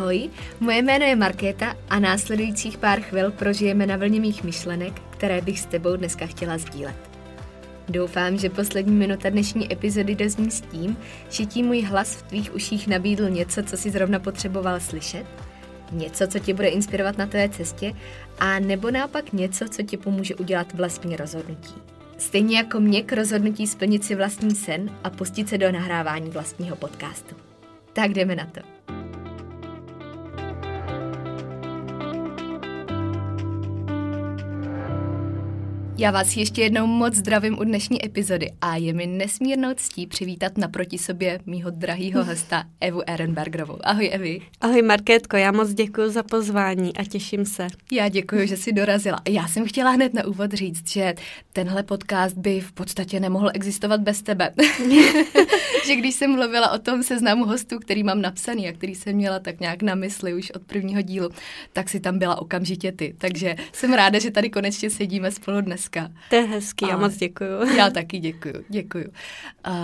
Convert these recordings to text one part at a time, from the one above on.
Ahoj, moje jméno je Markéta a následujících pár chvil prožijeme na vlně mých myšlenek, které bych s tebou dneska chtěla sdílet. Doufám, že poslední minuta dnešní epizody dozní s tím, že ti můj hlas v tvých uších nabídl něco, co si zrovna potřeboval slyšet, něco, co tě bude inspirovat na tvé cestě, a nebo naopak něco, co ti pomůže udělat vlastní rozhodnutí. Stejně jako mě k rozhodnutí splnit si vlastní sen a pustit se do nahrávání vlastního podcastu. Tak jdeme na to. Já vás ještě jednou moc zdravím u dnešní epizody a je mi nesmírnou ctí přivítat naproti sobě mýho drahýho hosta Evu Ehrenbergerovou. Ahoj Evi. Ahoj Markétko, já moc děkuji za pozvání a těším se. Já děkuji, že jsi dorazila. Já jsem chtěla hned na úvod říct, že tenhle podcast by v podstatě nemohl existovat bez tebe. že když jsem mluvila o tom seznamu hostů, který mám napsaný a který jsem měla tak nějak na mysli už od prvního dílu, tak si tam byla okamžitě ty. Takže jsem ráda, že tady konečně sedíme spolu dnes dneska. To je hezký, já moc děkuju. Já taky děkuju, děkuju. Uh,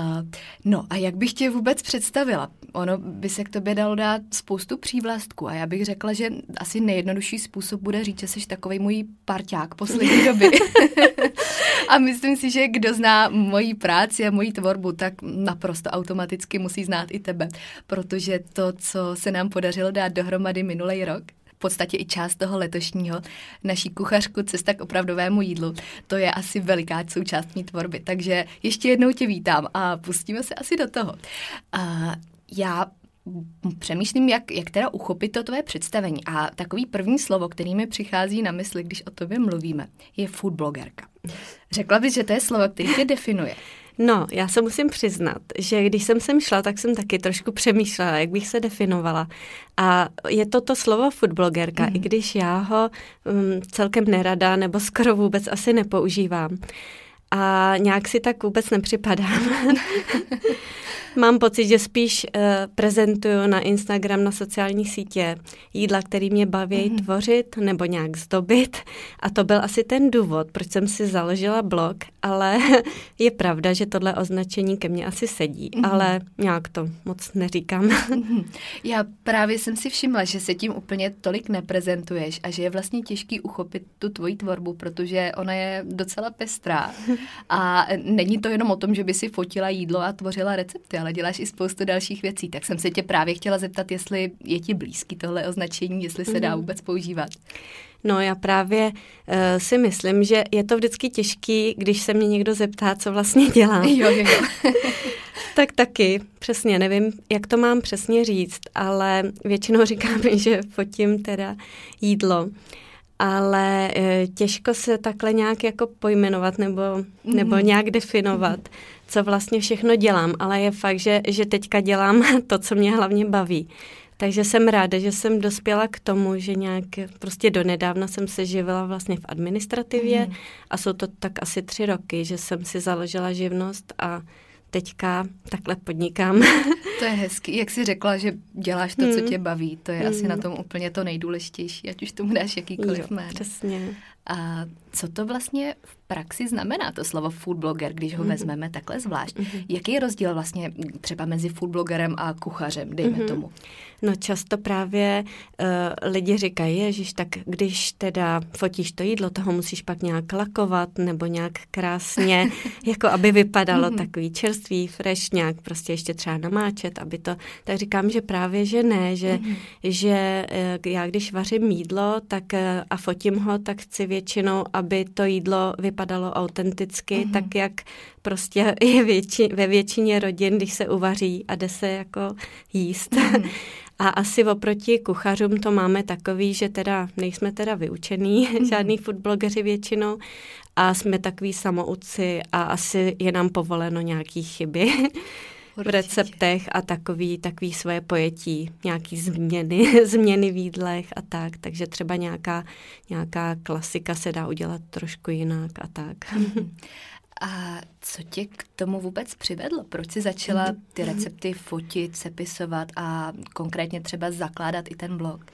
no a jak bych tě vůbec představila? Ono by se k tobě dalo dát spoustu přívlastků a já bych řekla, že asi nejjednodušší způsob bude říct, že jsi takový můj parťák poslední doby. a myslím si, že kdo zná moji práci a moji tvorbu, tak naprosto automaticky musí znát i tebe, protože to, co se nám podařilo dát dohromady minulý rok, v podstatě i část toho letošního, naší kuchařku Cesta k opravdovému jídlu. To je asi veliká součást mý tvorby. Takže ještě jednou tě vítám a pustíme se asi do toho. A já přemýšlím, jak, jak teda uchopit to tvoje představení. A takový první slovo, který mi přichází na mysli, když o tobě mluvíme, je food blogerka. Řekla bys, že to je slovo, který tě definuje. No, já se musím přiznat, že když jsem sem šla, tak jsem taky trošku přemýšlela, jak bych se definovala. A je to to slovo foodblogerka, mm. i když já ho um, celkem nerada nebo skoro vůbec asi nepoužívám. A nějak si tak vůbec nepřipadám. Mám pocit, že spíš uh, prezentuju na Instagram, na sociální sítě jídla, který mě baví mm-hmm. tvořit nebo nějak zdobit. A to byl asi ten důvod, proč jsem si založila blog, ale je pravda, že tohle označení ke mně asi sedí, mm-hmm. ale nějak to moc neříkám. Mm-hmm. Já právě jsem si všimla, že se tím úplně tolik neprezentuješ a že je vlastně těžký uchopit tu tvoji tvorbu, protože ona je docela pestrá. A není to jenom o tom, že by si fotila jídlo a tvořila recepty, ale děláš i spoustu dalších věcí. Tak jsem se tě právě chtěla zeptat, jestli je ti blízký tohle označení, jestli se dá mhm. vůbec používat. No já právě uh, si myslím, že je to vždycky těžký, když se mě někdo zeptá, co vlastně dělám. Jo, jo, jo. tak taky, přesně, nevím, jak to mám přesně říct, ale většinou říkám, že fotím teda jídlo ale e, těžko se takhle nějak jako pojmenovat nebo, nebo mm. nějak definovat, co vlastně všechno dělám, ale je fakt, že, že teďka dělám to, co mě hlavně baví. Takže jsem ráda, že jsem dospěla k tomu, že nějak prostě donedávna jsem se živila vlastně v administrativě mm. a jsou to tak asi tři roky, že jsem si založila živnost a teďka takhle podnikám. To je hezký. Jak jsi řekla, že děláš to, co hmm. tě baví, to je hmm. asi na tom úplně to nejdůležitější, ať už tomu dáš jakýkoliv jméno. Přesně. A co to vlastně v praxi znamená, to slovo food blogger, když ho mm-hmm. vezmeme takhle zvlášť? Mm-hmm. Jaký je rozdíl vlastně třeba mezi food blogerem a kuchařem, dejme mm-hmm. tomu? No často právě uh, lidi říkají, ježiš, tak když teda fotíš to jídlo, toho musíš pak nějak lakovat nebo nějak krásně, jako aby vypadalo mm-hmm. takový čerstvý, fresh, nějak prostě ještě třeba namáčet, aby to, tak říkám, že právě, že ne, že, mm-hmm. že uh, já když vařím jídlo tak uh, a fotím ho, tak chci většinou, aby to jídlo vypadalo autenticky, mm-hmm. tak jak prostě je větši, ve většině rodin, když se uvaří a jde se jako jíst. Mm-hmm. A asi oproti kuchařům to máme takový, že teda nejsme teda vyučený, mm-hmm. žádný foodblogeři většinou, a jsme takový samouci a asi je nám povoleno nějaký chyby. v receptech a takový, takový svoje pojetí, nějaký změny, změny v jídlech a tak, takže třeba nějaká, nějaká klasika se dá udělat trošku jinak a tak. A co tě k tomu vůbec přivedlo? Proč jsi začala mhm. ty recepty fotit, sepisovat a konkrétně třeba zakládat i ten blog?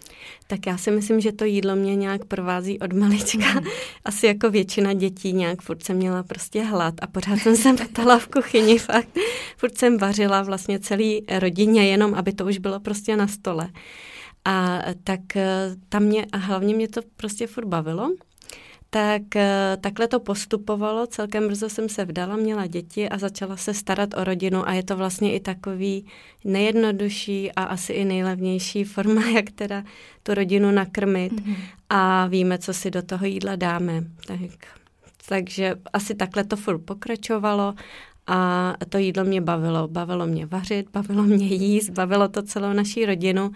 Tak já si myslím, že to jídlo mě nějak provází od malička. Mm. Asi jako většina dětí nějak furt jsem měla prostě hlad a pořád jsem se ptala v kuchyni fakt. Furt jsem vařila vlastně celý rodině, jenom aby to už bylo prostě na stole. A tak eh, tam mě, a hlavně mě to prostě furt bavilo tak eh, takhle to postupovalo. Celkem brzo jsem se vdala, měla děti a začala se starat o rodinu a je to vlastně i takový nejjednodušší a asi i nejlevnější forma, jak teda tu rodinu nakrmit mm-hmm. a víme, co si do toho jídla dáme. Tak, takže asi takhle to furt pokračovalo a to jídlo mě bavilo. Bavilo mě vařit, bavilo mě jíst, bavilo to celou naší rodinu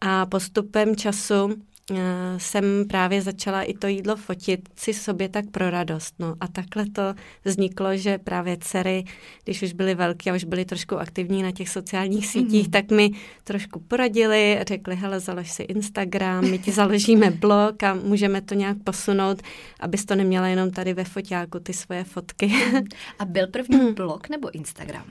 a postupem času jsem právě začala i to jídlo fotit si sobě tak pro radost. No. A takhle to vzniklo, že právě dcery, když už byly velké a už byly trošku aktivní na těch sociálních sítích, mm-hmm. tak mi trošku poradili, řekli, hele, založ si Instagram, my ti založíme blog a můžeme to nějak posunout, abys to neměla jenom tady ve foťáku, ty svoje fotky. A byl první blog nebo Instagram?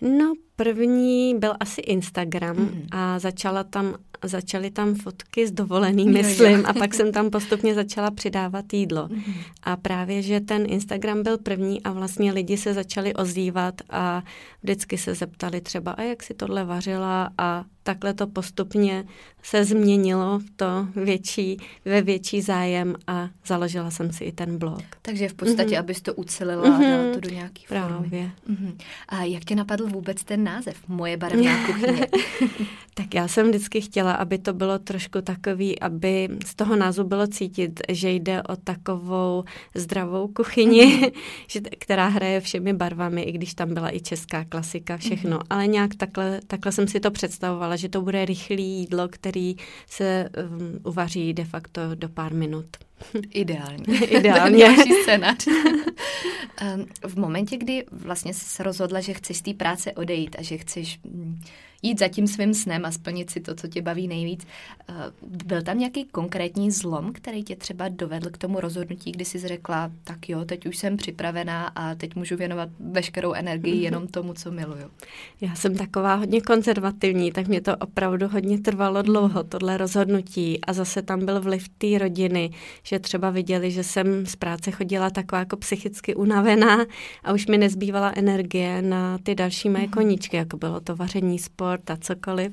No, první byl asi Instagram mm-hmm. a začala tam začaly tam fotky z dovolený, myslím, a pak jsem tam postupně začala přidávat jídlo. Mm-hmm. A právě, že ten Instagram byl první a vlastně lidi se začali ozývat a vždycky se zeptali třeba, a jak si tohle vařila a takhle to postupně se změnilo v to větší, ve větší zájem a založila jsem si i ten blog. Takže v podstatě, mm-hmm. abys to ucelila mm-hmm. a dala to do nějaký Právě. Mm-hmm. A jak tě napadl vůbec ten název Moje barevná kuchyně? tak já jsem vždycky chtěla, aby to bylo trošku takový, aby z toho názvu bylo cítit, že jde o takovou zdravou kuchyni, mm-hmm. která hraje všemi barvami, i když tam byla i česká klasika, všechno. Mm-hmm. Ale nějak takhle, takhle jsem si to představovala, že to bude rychlé jídlo, který se um, uvaří de facto do pár minut. Ideálně. Ideálně. Další scénář. V momentě, kdy vlastně se rozhodla, že chceš z té práce odejít a že chceš mm, jít za tím svým snem a splnit si to, co tě baví nejvíc. Eh, byl tam nějaký konkrétní zlom, který tě třeba dovedl k tomu rozhodnutí, kdy jsi řekla, tak jo, teď už jsem připravená a teď můžu věnovat veškerou energii mhm. jenom tomu, co miluju? Já jsem taková hodně konzervativní, tak mě to opravdu hodně trvalo dlouho, mhm. tohle rozhodnutí. A zase tam byl vliv té rodiny, že třeba viděli, že jsem z práce chodila taková jako psychicky unavená a už mi nezbývala energie na ty další mé mhm. koníčky, jako bylo to vaření, sport, sport a cokoliv,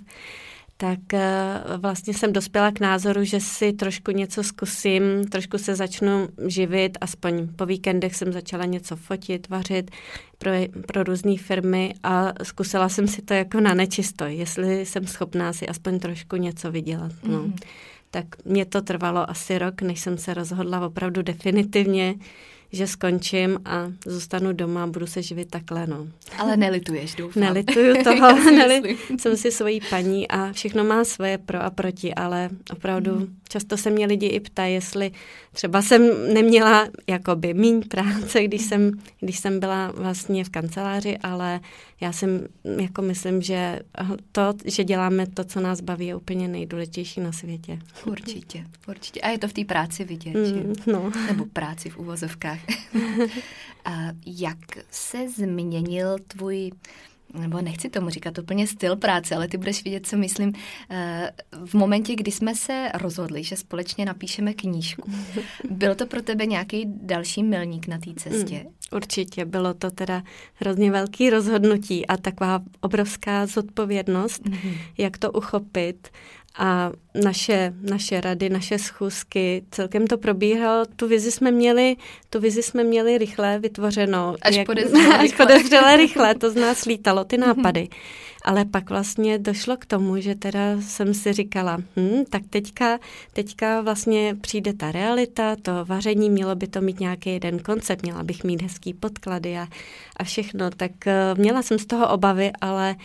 tak eh, vlastně jsem dospěla k názoru, že si trošku něco zkusím, trošku se začnu živit, aspoň po víkendech jsem začala něco fotit, vařit pro, pro různé firmy a zkusila jsem si to jako na nečisto, jestli jsem schopná si aspoň trošku něco vydělat. No. Mm. Tak mě to trvalo asi rok, než jsem se rozhodla opravdu definitivně, že skončím a zůstanu doma a budu se živit takhle, no. Ale nelituješ, doufám. Nelituju toho, neli, jsem si svojí paní a všechno má svoje pro a proti, ale opravdu mm. často se mě lidi i ptají, jestli třeba jsem neměla jakoby míň práce, když jsem, když jsem byla vlastně v kanceláři, ale já jsem jako myslím, že to, že děláme to, co nás baví, je úplně nejdůležitější na světě. Určitě, určitě. A je to v té práci vidět, mm, že? No. Nebo práci v uvozovkách. A jak se změnil tvůj nebo nechci tomu říkat úplně styl práce, ale ty budeš vidět, co myslím. Eh, v momentě, kdy jsme se rozhodli, že společně napíšeme knížku, byl to pro tebe nějaký další milník na té cestě? Mm, určitě, bylo to teda hrozně velký rozhodnutí a taková obrovská zodpovědnost, mm-hmm. jak to uchopit a naše, naše rady, naše schůzky, celkem to probíhalo. Tu vizi jsme měli, tu vizi jsme měli rychle vytvořenou. Až jak, podezřele až podezřele rychle, to z nás lítalo, ty nápady. Ale pak vlastně došlo k tomu, že teda jsem si říkala, hm, tak teďka, teďka vlastně přijde ta realita, to vaření, mělo by to mít nějaký jeden koncept, měla bych mít hezký podklady a, a všechno. Tak uh, měla jsem z toho obavy, ale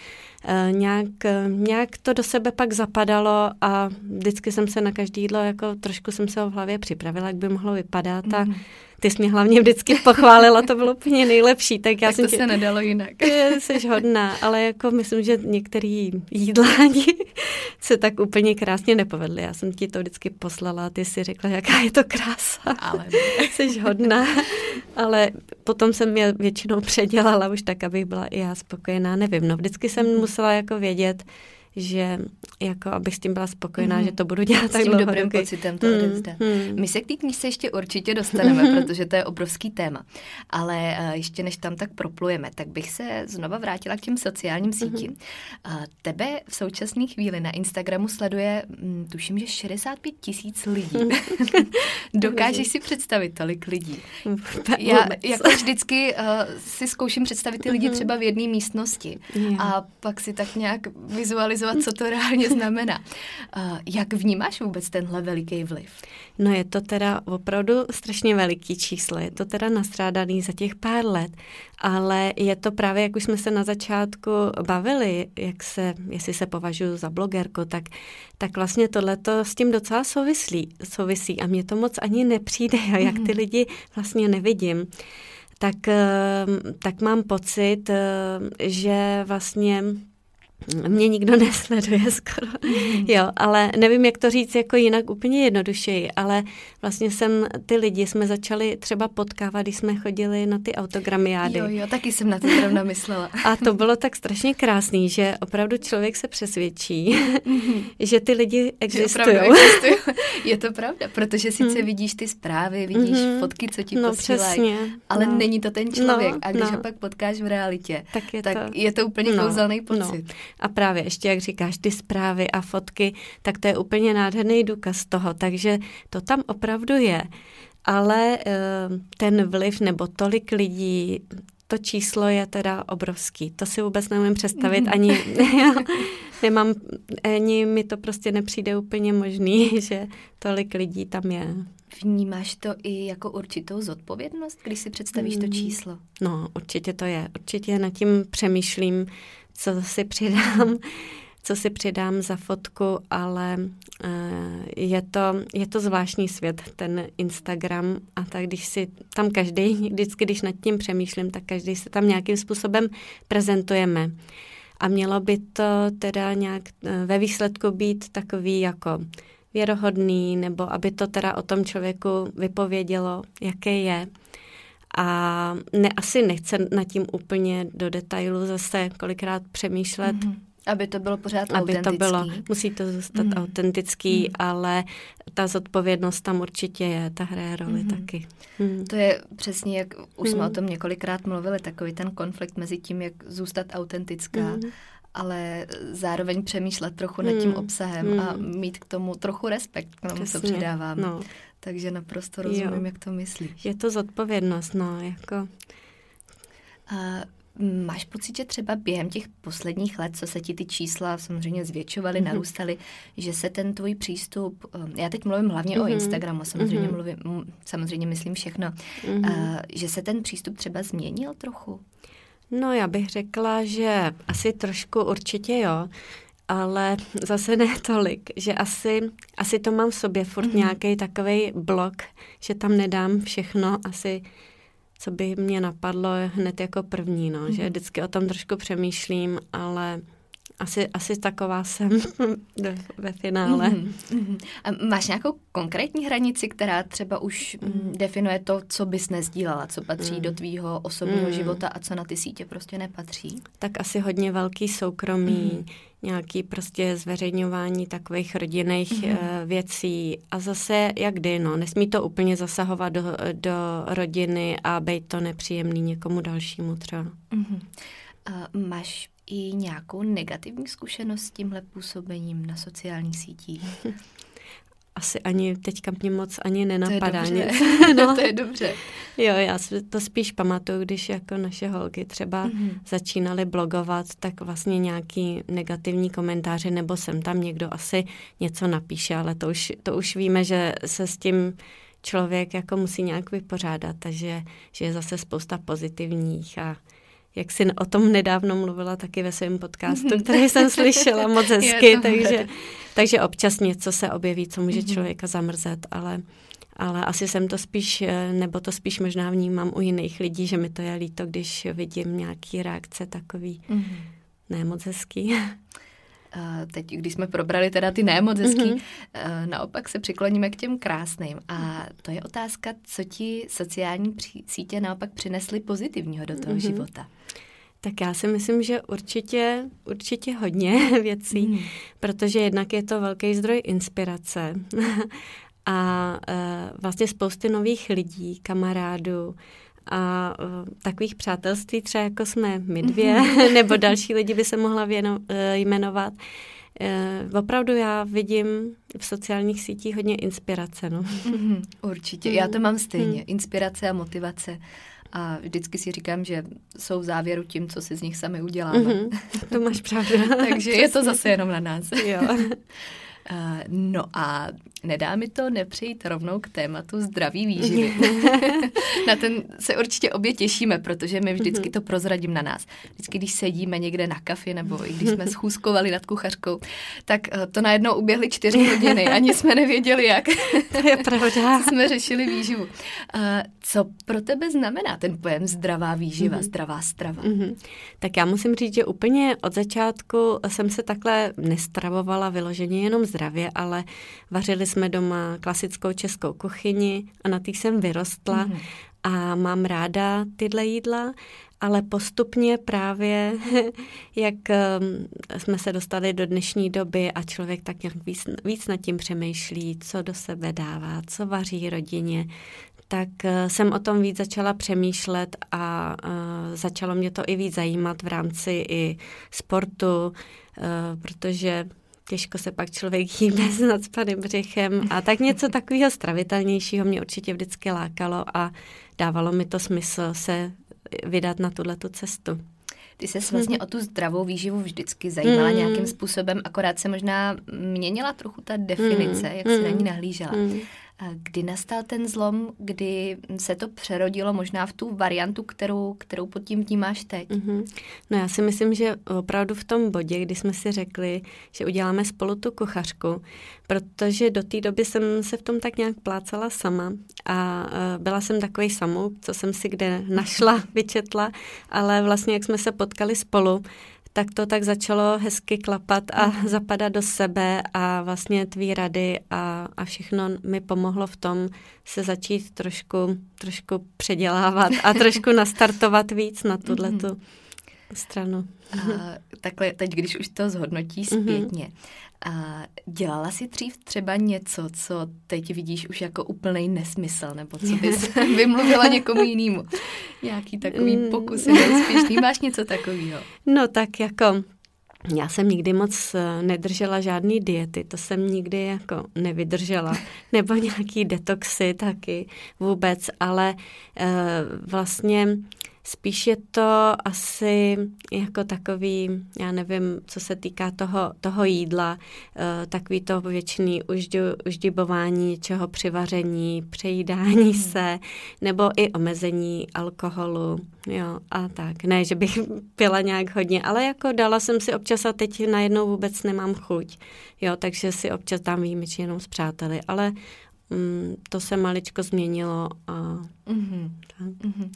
nějak, nějak to do sebe pak zapadalo a vždycky jsem se na každý jídlo, jako trošku jsem se ho v hlavě připravila, jak by mohlo vypadat a mm-hmm ty jsi mě hlavně vždycky pochválila, to bylo úplně nejlepší. Tak, já tak jsem to tě... se nedalo jinak. Jsi hodná, ale jako myslím, že některý jídlání se tak úplně krásně nepovedly. Já jsem ti to vždycky poslala a ty si řekla, jaká je to krása. Ale Jsi hodná. Ale potom jsem je většinou předělala už tak, abych byla i já spokojená. Nevím, no vždycky jsem mhm. Musela jako vědět, že jako abych s tím byla spokojená, mm. že to budu dělat s tím dobrým roky. pocitem to mm. odevzdat. Mm. My se k té knížce ještě určitě dostaneme, mm. protože to je obrovský téma. Ale uh, ještě než tam tak proplujeme, tak bych se znova vrátila k těm sociálním sítím. Mm. Uh, tebe v současné chvíli na Instagramu sleduje, um, tuším, že 65 tisíc lidí. Mm. Dokážeš si představit tolik lidí? Já jako vždycky uh, si zkouším představit ty lidi mm. třeba v jedné místnosti a pak si tak nějak vizualizovat co to reálně znamená. Jak vnímáš vůbec tenhle veliký vliv? No je to teda opravdu strašně veliký číslo, je to teda nastrádaný za těch pár let, ale je to právě, jak už jsme se na začátku bavili, jak se, jestli se považuji za blogerku, tak, tak vlastně tohleto s tím docela souvislí, souvisí a mně to moc ani nepřijde, jak ty mhm. lidi vlastně nevidím tak, ehm, tak mám pocit, ehm, že vlastně mě nikdo nesleduje skoro, mm. jo, ale nevím, jak to říct jako jinak úplně jednodušeji, ale vlastně jsem, ty lidi jsme začali třeba potkávat, když jsme chodili na ty autogramiády. Jo, jo, taky jsem na to zrovna myslela. A to bylo tak strašně krásný, že opravdu člověk se přesvědčí, mm. že ty lidi existují. Je to pravda, protože sice mm. vidíš ty zprávy, vidíš mm. fotky, co ti no, posílají, přesně, ale no. není to ten člověk. No, a když no. ho pak potkáš v realitě, tak je, tak to, je to úplně no, kouzelný no. pocit. No. A právě ještě, jak říkáš, ty zprávy a fotky, tak to je úplně nádherný důkaz toho. Takže to tam opravdu je. Ale eh, ten vliv nebo tolik lidí, to číslo je teda obrovský. To si vůbec nemůžu představit. Mm. Ani, já, nemám, ani mi to prostě nepřijde úplně možný, že tolik lidí tam je. Vnímáš to i jako určitou zodpovědnost, když si představíš to mm. číslo? No, určitě to je. Určitě nad tím přemýšlím, co si přidám, co si přidám za fotku, ale uh, je to, je to zvláštní svět, ten Instagram a tak, když si tam každý, vždycky, když nad tím přemýšlím, tak každý se tam nějakým způsobem prezentujeme. A mělo by to teda nějak uh, ve výsledku být takový jako věrohodný, nebo aby to teda o tom člověku vypovědělo, jaké je. A ne, asi nechce nad tím úplně do detailu zase kolikrát přemýšlet. Mm-hmm. Aby to bylo pořád Aby autentický. to bylo, musí to zůstat mm. autentický, mm. ale ta zodpovědnost tam určitě je, ta hraje roli mm. taky. Mm. To je přesně, jak už mm. jsme o tom několikrát mluvili, takový ten konflikt mezi tím, jak zůstat autentická mm ale zároveň přemýšlet trochu nad tím obsahem mm. a mít k tomu trochu respekt k tomu, Přesně, co přidáváme. No. Takže naprosto rozumím, jo. jak to myslíš. Je to zodpovědnost, no, jako... A máš pocit, že třeba během těch posledních let, co se ti ty čísla samozřejmě zvětšovaly, mm-hmm. narůstaly, že se ten tvůj přístup, um, já teď mluvím hlavně mm-hmm. o Instagramu, samozřejmě mm-hmm. mluvím, samozřejmě myslím všechno, mm-hmm. že se ten přístup třeba změnil trochu? No já bych řekla, že asi trošku určitě jo, ale zase ne tolik, že asi, asi to mám v sobě furt mm-hmm. nějaký takový blok, že tam nedám všechno asi, co by mě napadlo hned jako první, no, mm-hmm. že vždycky o tom trošku přemýšlím, ale asi, asi taková jsem ve finále. Mm-hmm. A máš nějakou konkrétní hranici, která třeba už mm. definuje to, co bys nezdílala, co patří mm. do tvýho osobního mm. života a co na ty sítě prostě nepatří? Tak asi hodně velký soukromí, mm. nějaký prostě zveřejňování takových rodinných mm. věcí a zase jak kdy, no, nesmí to úplně zasahovat do, do rodiny a být to nepříjemný někomu dalšímu třeba. Mm. Uh, máš i nějakou negativní zkušenost s tímhle působením na sociálních sítích? Asi ani teďka mě moc ani nenapadá to je nic. no. to je dobře. Jo, já to spíš pamatuju, když jako naše holky třeba mm-hmm. začínaly blogovat, tak vlastně nějaký negativní komentáře, nebo sem tam někdo asi něco napíše, ale to už, to už víme, že se s tím člověk jako musí nějak vypořádat, takže že je zase spousta pozitivních a jak jsi o tom nedávno mluvila taky ve svém podcastu, který jsem slyšela moc hezky, takže, takže občas něco se objeví, co může mhm. člověka zamrzet, ale ale asi jsem to spíš, eh, nebo to spíš možná vnímám u jiných lidí, že mi to je líto, když vidím nějaký reakce takový mm-hmm. ne moc hezký. teď, když jsme probrali teda ty nemoc hezký, mm-hmm. naopak se přikloníme k těm krásným. A to je otázka, co ti sociální sítě naopak přinesly pozitivního do toho mm-hmm. života. Tak já si myslím, že určitě, určitě hodně věcí, mm. protože jednak je to velký zdroj inspirace a uh, vlastně spousty nových lidí, kamarádů, a uh, takových přátelství třeba jako jsme my dvě, nebo další lidi by se mohla věno, uh, jmenovat. Uh, opravdu já vidím v sociálních sítích hodně inspirace. No. Mm-hmm, určitě, já to mám stejně. Mm. Inspirace a motivace. A vždycky si říkám, že jsou v závěru tím, co si z nich sami uděláme. Mm-hmm, to máš pravdu. Takže je to zase jenom na nás. jo. No a nedá mi to nepřejít rovnou k tématu zdraví výživy. na ten se určitě obě těšíme, protože my vždycky to prozradím na nás. Vždycky, když sedíme někde na kafi nebo i když jsme schůzkovali nad kuchařkou, tak uh, to najednou uběhly čtyři hodiny, ani jsme nevěděli jak. to je pravda. jsme řešili výživu. Uh, co pro tebe znamená ten pojem zdravá výživa, mm-hmm. zdravá strava? Mm-hmm. Tak já musím říct, že úplně od začátku jsem se takhle nestravovala vyloženě jenom zdravě, ale vařili jsme doma klasickou českou kuchyni a na té jsem vyrostla mm. a mám ráda tyhle jídla, ale postupně právě, jak um, jsme se dostali do dnešní doby a člověk tak nějak víc, víc nad tím přemýšlí, co do sebe dává, co vaří rodině, tak uh, jsem o tom víc začala přemýšlet a uh, začalo mě to i víc zajímat v rámci i sportu, uh, protože těžko se pak člověk hýbe s nadspaným břichem a tak něco takového stravitelnějšího mě určitě vždycky lákalo a dávalo mi to smysl se vydat na tuhle cestu. Ty se vlastně o tu zdravou výživu vždycky zajímala mm. nějakým způsobem, akorát se možná měnila trochu ta definice, mm. jak si na ní nahlížela. Mm. Kdy nastal ten zlom, kdy se to přerodilo možná v tu variantu, kterou, kterou pod tím vnímáš teď? Mm-hmm. No já si myslím, že opravdu v tom bodě, kdy jsme si řekli, že uděláme spolu tu kuchařku, protože do té doby jsem se v tom tak nějak plácala sama a e, byla jsem takový samouk, co jsem si kde našla, vyčetla, ale vlastně jak jsme se potkali spolu, tak to tak začalo hezky klapat a mhm. zapadat do sebe a vlastně tvý rady a, a všechno mi pomohlo v tom se začít trošku, trošku předělávat a trošku nastartovat víc na tuhle tu mhm. Stranu. A takhle teď, když už to zhodnotí mhm. zpětně, a dělala jsi dřív třeba něco, co teď vidíš už jako úplný nesmysl, nebo co bys vymluvila někomu jinému? Nějaký takový mm. pokus neúspěšný, máš něco takového? No tak jako já jsem nikdy moc eh, nedržela žádný diety, to jsem nikdy jako nevydržela, nebo nějaký detoxy taky vůbec, ale e, vlastně Spíš je to asi jako takový, já nevím, co se týká toho, toho jídla, uh, takový to věčný uždu, uždibování něčeho přivaření, přejídání mm. se, nebo i omezení alkoholu, jo, a tak. Ne, že bych pila nějak hodně, ale jako dala jsem si občas a teď najednou vůbec nemám chuť, jo, takže si občas dám výjimečně jenom s přáteli, ale mm, to se maličko změnilo a mm-hmm. tak. Mm-hmm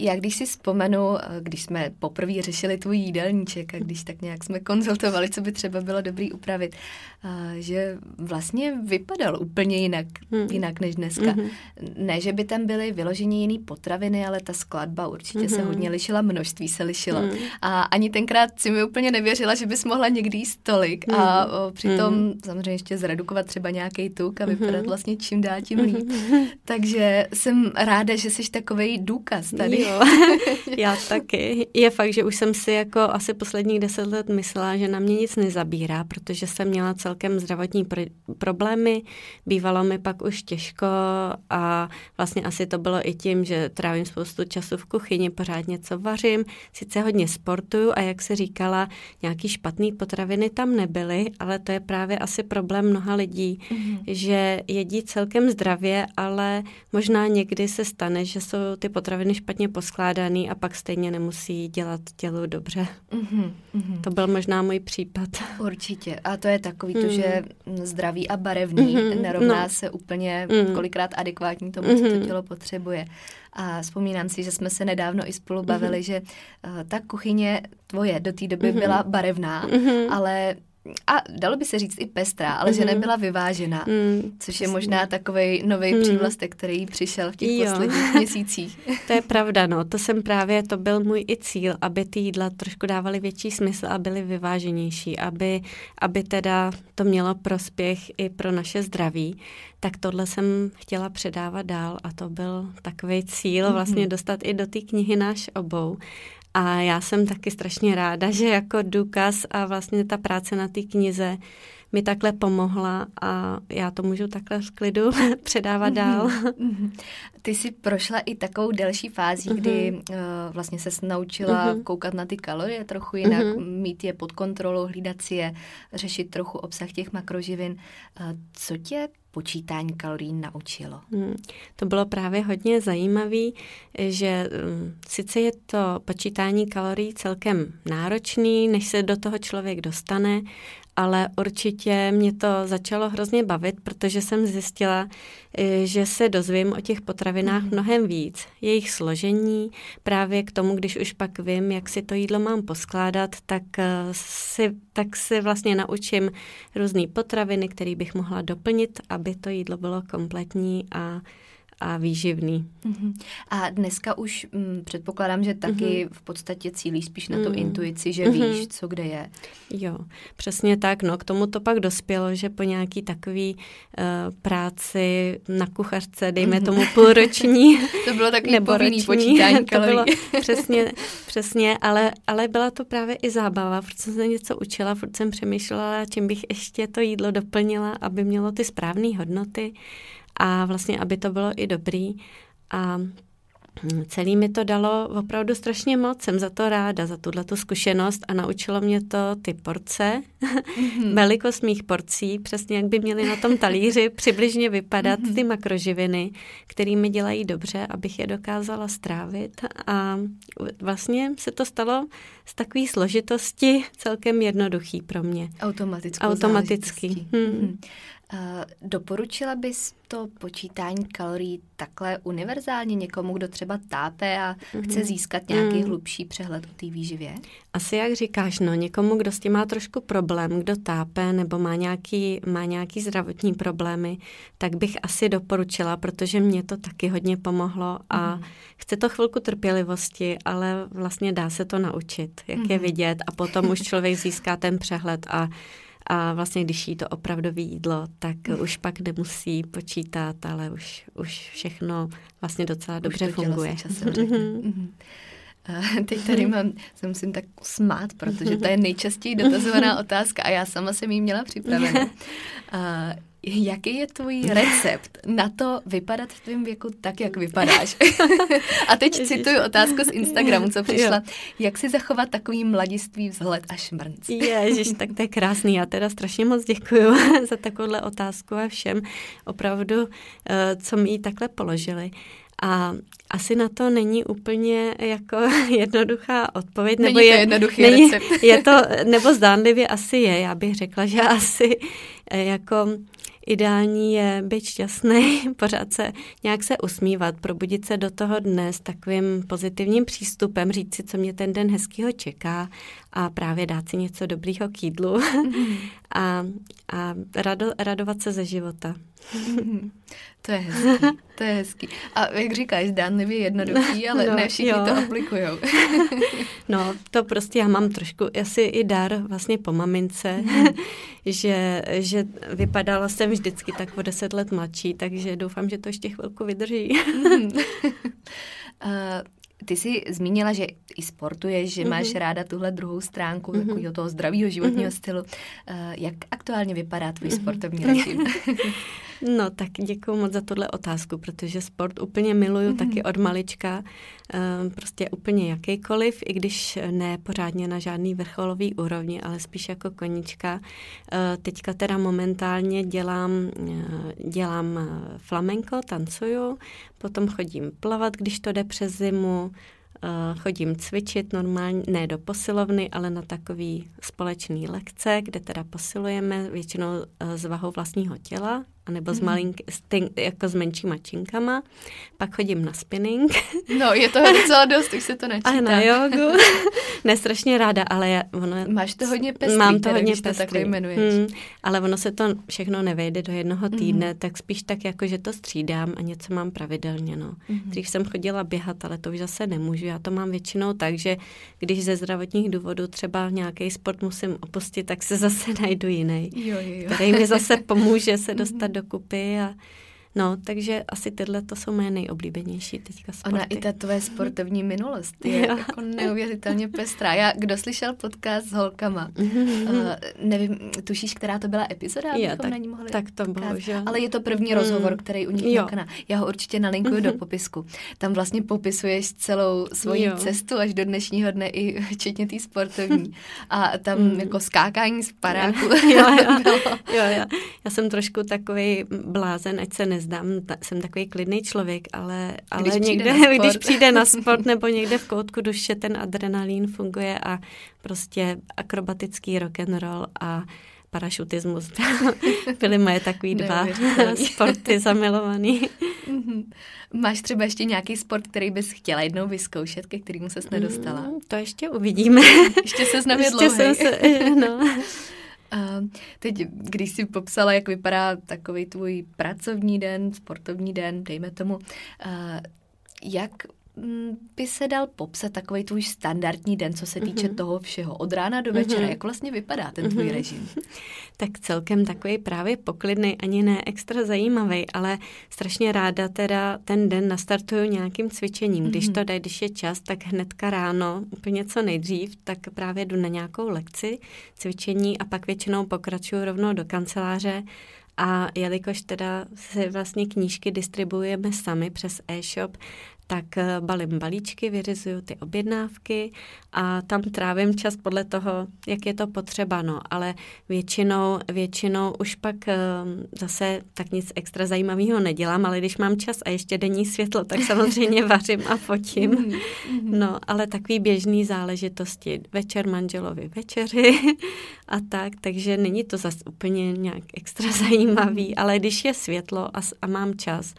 já když si vzpomenu, eh, když jsme poprvé řešili tvůj jídelníček a když tak nějak jsme konzultovali, co by třeba bylo dobrý upravit, eh, že vlastně vypadal úplně jinak, hmm. jinak než dneska. Hmm. Ne, že by tam byly vyloženě jiný potraviny, ale ta skladba určitě hmm. se hodně lišila, množství se lišilo. Hmm. A ani tenkrát si mi úplně nevěřila, že bys mohla někdy jíst tolik hmm. a přitom hmm. samozřejmě ještě zredukovat třeba nějaký tuk a vypadat hmm. vlastně čím dál tím líp. Hmm. Takže jsem ráda, že jsi takový důkaz tady. Jo, já taky. Je fakt, že už jsem si jako asi posledních deset let myslela, že na mě nic nezabírá, protože jsem měla celkem zdravotní pr- problémy, bývalo mi pak už těžko a vlastně asi to bylo i tím, že trávím spoustu času v kuchyni, pořád něco vařím, sice hodně sportuju a jak se říkala, nějaký špatný potraviny tam nebyly, ale to je právě asi problém mnoha lidí, mm-hmm. že jedí celkem zdravě, ale možná někdy se stane, že jsou ty potraviny špatně poskládaný a pak stejně nemusí dělat tělu dobře. Mm-hmm, mm-hmm. To byl možná můj případ. Určitě. A to je takový mm. to, že zdraví a barevný mm-hmm, nerovná no. se úplně mm. kolikrát adekvátní tomu, mm-hmm. co to mm-hmm. tělo potřebuje. A vzpomínám si, že jsme se nedávno i spolu bavili, mm-hmm. že uh, ta kuchyně tvoje do té doby mm-hmm. byla barevná, mm-hmm. ale a dalo by se říct i pestrá, ale mm-hmm. že mhm. nebyla vyvážená, mm, což je možná takový nový mm. přívlastek, který přišel v těch jo. posledních měsících. To je pravda, no, to jsem právě, to byl můj i cíl, aby ty jídla trošku dávaly větší smysl a byly vyváženější, aby, aby teda to mělo prospěch i pro naše zdraví, tak tohle jsem chtěla předávat dál a to byl takový cíl vlastně mm-hmm. dostat i do té knihy náš obou. A já jsem taky strašně ráda, že jako důkaz a vlastně ta práce na té knize mi takhle pomohla a já to můžu takhle v klidu předávat dál. Mhm. Ty jsi prošla i takovou delší fází, kdy uh, vlastně se naučila uh-huh. koukat na ty kalorie trochu jinak, uh-huh. mít je pod kontrolou, hlídat si je, řešit trochu obsah těch makroživin. Uh, co tě počítání kalorií naučilo? Hmm, to bylo právě hodně zajímavé, že um, sice je to počítání kalorií celkem náročný, než se do toho člověk dostane, ale určitě mě to začalo hrozně bavit, protože jsem zjistila, eh, že se dozvím o těch potravinách mm. mnohem víc. Jejich složení, právě k tomu, když už pak vím, jak si to jídlo mám poskládat, tak eh, si, tak si vlastně naučím různé potraviny, které bych mohla doplnit, aby to jídlo bylo kompletní a a výživný. Uh-huh. A dneska už m, mm, předpokládám, že taky uh-huh. v podstatě cílí spíš na tu uh-huh. intuici, že uh-huh. víš, co kde je. Jo, přesně tak. No, k tomu to pak dospělo, že po nějaký takový uh, práci na kuchařce, dejme uh-huh. tomu půlroční. to bylo takový nebo povinný roční, počítání to bylo přesně, přesně, ale, ale byla to právě i zábava, protože jsem se něco učila, furt jsem přemýšlela, čím bych ještě to jídlo doplnila, aby mělo ty správné hodnoty a vlastně, aby to bylo i dobrý. A Celý mi to dalo opravdu strašně moc, jsem za to ráda, za tuhle zkušenost a naučilo mě to ty porce, mm-hmm. velikost mých porcí, přesně jak by měly na tom talíři přibližně vypadat mm-hmm. ty makroživiny, které mi dělají dobře, abych je dokázala strávit a vlastně se to stalo z takové složitosti celkem jednoduchý pro mě. Automaticky. Automaticky. Hmm. Uh, doporučila bys to počítání kalorií takhle univerzálně někomu, kdo třeba tápe a mm-hmm. chce získat nějaký mm. hlubší přehled o té výživě? Asi jak říkáš, no, někomu, kdo s tím má trošku problém, kdo tápe nebo má nějaký, má nějaký zdravotní problémy, tak bych asi doporučila, protože mě to taky hodně pomohlo a mm. chce to chvilku trpělivosti, ale vlastně dá se to naučit, jak mm. je vidět a potom už člověk získá ten přehled a a vlastně, když jí to opravdové jídlo, tak mm. už pak nemusí počítat, ale už, už všechno vlastně docela dobře funguje. Časem mm-hmm. Teď tady mám, se musím tak smát, protože to je nejčastěji dotazovaná otázka a já sama jsem ji měla připravenou. Jaký je tvůj recept na to vypadat v tvém věku tak, jak vypadáš? a teď cituju otázku z Instagramu, co přišla. Jak si zachovat takový mladiství vzhled a šmrnc? Ježiš, tak to je krásný. Já teda strašně moc děkuji za takovouhle otázku a všem opravdu, eh, co mi ji takhle položili. A asi na to není úplně jako jednoduchá odpověď. Není nebo je, to jednoduchý není, recept. Je to, nebo zdánlivě asi je. Já bych řekla, že asi eh, jako Ideální je být šťastný, pořád se nějak se usmívat, probudit se do toho dne s takovým pozitivním přístupem, říct si, co mě ten den hezkýho čeká a právě dát si něco dobrýho k jídlu mm-hmm. a, a rado, radovat se ze života. To je hezký, to je hezký. A jak říkáš, zdánlivě jednoduchý, ale no, ne všichni jo. to aplikují. no, to prostě já mám trošku asi i dar vlastně po mamince, že, že vypadala jsem vždycky tak o deset let mladší, takže doufám, že to ještě chvilku vydrží. uh, ty jsi zmínila, že i sportuješ, že mm-hmm. máš ráda tuhle druhou stránku mm-hmm. takového toho zdravého životního mm-hmm. stylu. Uh, jak aktuálně vypadá tvůj mm-hmm. sportovní režim? No tak děkuji moc za tuhle otázku, protože sport úplně miluju mm-hmm. taky od malička, ehm, prostě úplně jakýkoliv, i když ne pořádně na žádný vrcholový úrovni, ale spíš jako konička. Ehm, teďka teda momentálně dělám, eh, dělám eh, flamenko, tancuju, potom chodím plavat, když to jde přes zimu, Eh, chodím cvičit normálně, ne do posilovny, ale na takový společný lekce, kde teda posilujeme většinou z eh, vahou vlastního těla, anebo s, mhm. malink, s tyn, jako s menšíma činkama. Pak chodím na spinning. No, je to docela dost, už se to načítá. A na jogu. ne, strašně ráda, ale já, ono... Máš to hodně pestrý, Mám to hodně pestrý. to takhle jmenuješ. Hmm, ale ono se to všechno nevejde do jednoho mhm. týdne, mm. tak spíš tak jako, že to střídám a něco mám pravidelně, no. Mm. Dřív jsem chodila běhat, ale to už zase nemůžu. Já to mám většinou tak, že když ze zdravotních důvodů třeba nějaký sport musím opustit, tak se zase najdu jiný, jo, jo, jo. který mi zase pomůže se dostat dokupy a No, takže asi tyhle to jsou moje nejoblíbenější teďka sporty. Ona i ta tvoje sportovní minulost je jo. jako neuvěřitelně pestrá. Já, kdo slyšel podcast s holkama, uh, nevím, tušíš, která to byla epizoda, jo, tak, na ní mohli tak to bylo, že? Ale je to první mm. rozhovor, který u nich jo. Já ho určitě nalinkuju mm-hmm. do popisku. Tam vlastně popisuješ celou svoji jo. cestu až do dnešního dne, i včetně té sportovní. A tam mm. jako skákání z paráku. Jo, jo, jo, jo, jo. Já jsem trošku takový blázen, ať se nez nezdám, ta, jsem takový klidný člověk, ale, ale když někde, přijde když přijde na sport nebo někde v koutku duše, ten adrenalín funguje a prostě akrobatický rock and roll a parašutismus byly moje takový dva sporty zamilovaný. Mhm. Máš třeba ještě nějaký sport, který bys chtěla jednou vyzkoušet, ke kterému ses nedostala? Mm, to ještě uvidíme. Ještě se na mě jsem se, no. A teď, když jsi popsala, jak vypadá takový tvůj pracovní den, sportovní den, dejme tomu, jak by se dal popsat takový tvůj standardní den, co se týče mm-hmm. toho všeho, od rána do večera? Mm-hmm. Jak vlastně vypadá ten tvůj mm-hmm. režim? Tak celkem takový právě poklidný, ani ne extra zajímavý, ale strašně ráda teda ten den nastartuju nějakým cvičením. Mm-hmm. Když to jde, když je čas, tak hnedka ráno, úplně co nejdřív, tak právě jdu na nějakou lekci, cvičení a pak většinou pokračuju rovnou do kanceláře a jelikož teda se vlastně knížky distribuujeme sami přes e-shop, tak eh, balím balíčky, vyřizuju ty objednávky a tam trávím čas podle toho, jak je to potřeba, no, ale většinou, většinou už pak eh, zase tak nic extra zajímavého nedělám, ale když mám čas a ještě denní světlo, tak samozřejmě vařím a fotím. Mhm, mhm. No, ale takový běžný záležitosti, večer manželovi večeři a tak, takže není to zase úplně nějak extra zajímavý, ale když je světlo a, a mám čas,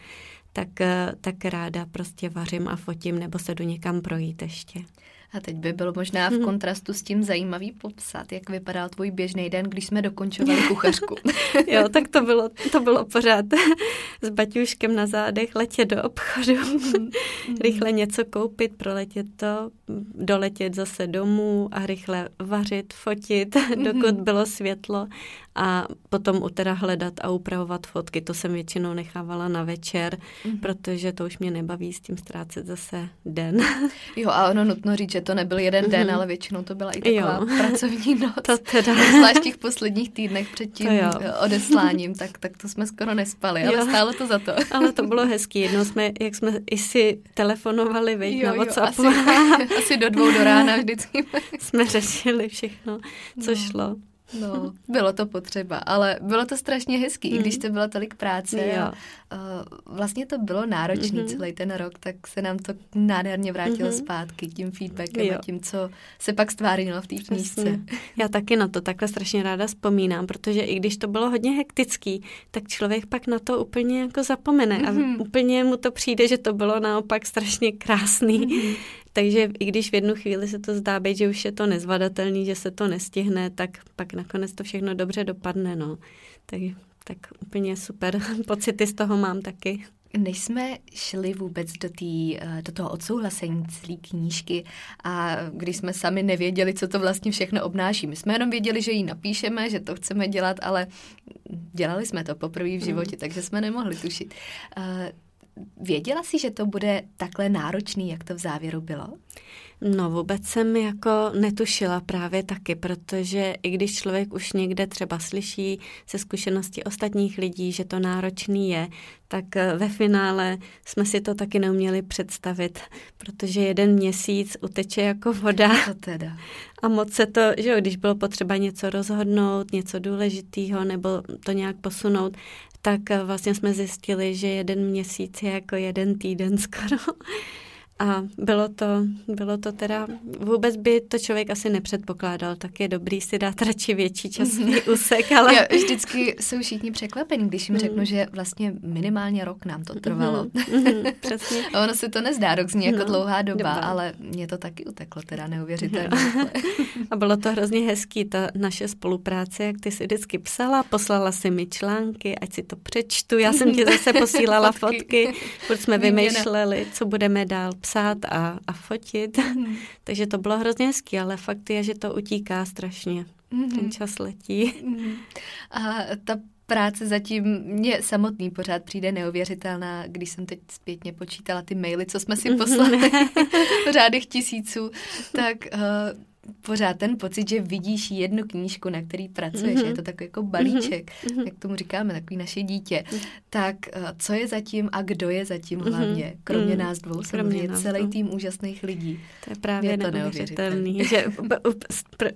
tak, eh, tak ráda prostě vařím a fotím nebo se jdu někam projít ještě. A teď by bylo možná v mhm. kontrastu s tím zajímavý popsat, jak vypadal tvůj běžný den, když jsme dokončovali kuchařku. jo, tak to bylo, to bylo pořád s baťuškem na zádech, letět do obchodu, mhm. rychle něco koupit, proletět to, doletět zase domů a rychle vařit, fotit, dokud mhm. bylo světlo a potom u teda hledat a upravovat fotky. To jsem většinou nechávala na večer, protože to už mě nebaví s tím ztrácet zase den. Jo, a ono nutno říct, že to nebyl jeden mm-hmm. den, ale většinou to byla i taková jo. pracovní noc. To teda. Zvlášť v těch posledních týdnech před tím odesláním, tak, tak to jsme skoro nespali, ale jo. stálo to za to. ale to bylo hezký. Jednou jsme, jak jsme i si telefonovali, jo, na WhatsAppu. Jo, asi, asi do dvou do rána vždycky. jsme řešili všechno, co no. šlo. No, bylo to potřeba, ale bylo to strašně hezký, mm. i když mhm. to bylo tolik práce. Jo. A, uh, vlastně to bylo náročný mm-hmm. celý ten rok, tak se nám to nádherně vrátilo mm-hmm. zpátky tím feedbackem jo. a tím, co se pak stvárnilo v té knížce. Já taky na to takhle strašně ráda vzpomínám, protože i když to bylo hodně hektický, tak člověk pak na to úplně jako zapomene mm-hmm. a mhm. úplně mu to přijde, že to bylo naopak strašně krásný. Mm-hmm. Takže i když v jednu chvíli se to zdá být, že už je to nezvladatelný, že se to nestihne, tak pak nakonec to všechno dobře dopadne. No. Tak, tak úplně super pocity z toho mám taky. Než jsme šli vůbec do, tý, eh, do toho odsouhlasení celé knížky a když jsme sami nevěděli, co to vlastně všechno obnáší. My jsme jenom věděli, že ji napíšeme, že to chceme dělat, ale dělali jsme to poprvé v životě, mm. takže jsme nemohli tušit. Věděla jsi, že to bude takhle náročný, jak to v závěru bylo? No vůbec jsem jako netušila právě taky, protože i když člověk už někde třeba slyší se zkušenosti ostatních lidí, že to náročný je, tak eh, ve finále jsme si to taky neuměli představit, protože jeden měsíc uteče jako voda. To teda. A moc se to, že jo, když bylo potřeba něco rozhodnout, něco důležitého nebo to nějak posunout, tak eh, vlastně jsme zjistili, že jeden měsíc je jako jeden týden skoro. A bylo to, bylo to teda, vůbec by to člověk asi nepředpokládal, tak je dobrý si dát radši větší časový mhm. úsek, ale... Já vždycky jsou všichni překvapení, když jim mm. řeknu, že vlastně minimálně rok nám to trvalo. Mm, přesně. A ono si to nezdá, rok zní jako no, dlouhá doba, doba, ale mě to taky uteklo, teda neuvěřitelně. A bylo to hrozně hezký, ta naše spolupráce, jak ty si vždycky psala, poslala si mi články, ať si to přečtu, já jsem ti zase posílala fotky, fotky protože jsme vymýšleli, co budeme dál psát a, a fotit. Mm. Takže to bylo hrozně hezký, ale fakt je, že to utíká strašně. Mm. Ten čas letí. Mm. A ta práce zatím mě samotný pořád přijde neuvěřitelná, když jsem teď zpětně počítala ty maily, co jsme si poslali, řádech tisíců, tak uh, pořád ten pocit, že vidíš jednu knížku, na který pracuješ, mm-hmm. je to takový jako balíček, mm-hmm. jak tomu říkáme, takový naše dítě. Mm-hmm. Tak eh, co je zatím a kdo je zatím mm-hmm. hlavně, kromě mm-hmm. nás dvou, samozřejmě nás celý tým úžasných lidí. To je právě je to neuvěřitelný, že u,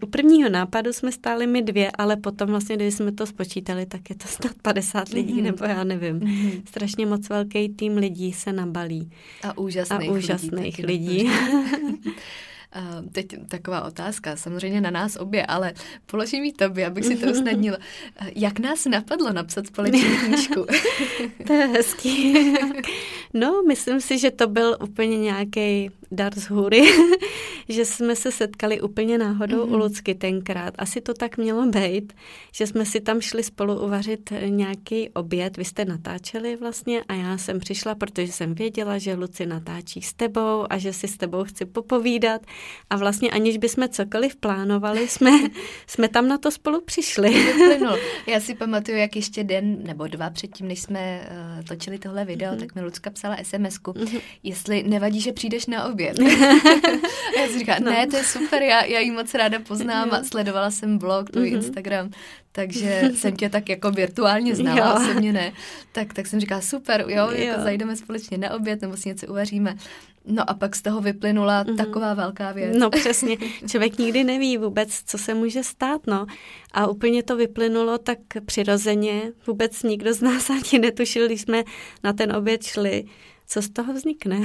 u prvního nápadu jsme stáli my dvě, ale potom vlastně, když jsme to spočítali, tak je to snad 50 lidí, mm-hmm. nebo já nevím. Mm-hmm. Strašně moc velký tým lidí se nabalí. A úžasných, a úžasných lidí. lidí. Uh, teď taková otázka, samozřejmě na nás obě, ale položím ji tobě, abych si to usnadnila. Jak nás napadlo napsat společnou knížku? to je hezký. no, myslím si, že to byl úplně nějaký dar z hůry, že jsme se setkali úplně náhodou mm-hmm. u mhm. Lucky tenkrát. Asi to tak mělo být, že jsme si tam šli spolu uvařit nějaký oběd. Vy jste natáčeli vlastně a já jsem přišla, protože jsem věděla, že Luci natáčí s tebou a že si s tebou chci popovídat. A vlastně aniž bychom cokoliv plánovali, jsme, jsme tam na to spolu přišli. Já si pamatuju, jak ještě den nebo dva předtím, než jsme uh, točili tohle video, mm-hmm. tak mi Lucka psala SMS-ku, mm-hmm. jestli nevadí, že přijdeš na oběd oběd. a já si říkám, no. ne, to je super, já, já ji moc ráda poznám a sledovala jsem blog, tvůj mm-hmm. Instagram, takže jsem tě tak jako virtuálně znala, se mě ne. Tak, tak jsem říkala, super, jo, jo. Jako zajdeme společně na oběd nebo si něco uvaříme. No a pak z toho vyplynula mm-hmm. taková velká věc. No přesně, člověk nikdy neví vůbec, co se může stát, no. A úplně to vyplynulo tak přirozeně, vůbec nikdo z nás ani netušil, když jsme na ten oběd šli, co z toho vznikne.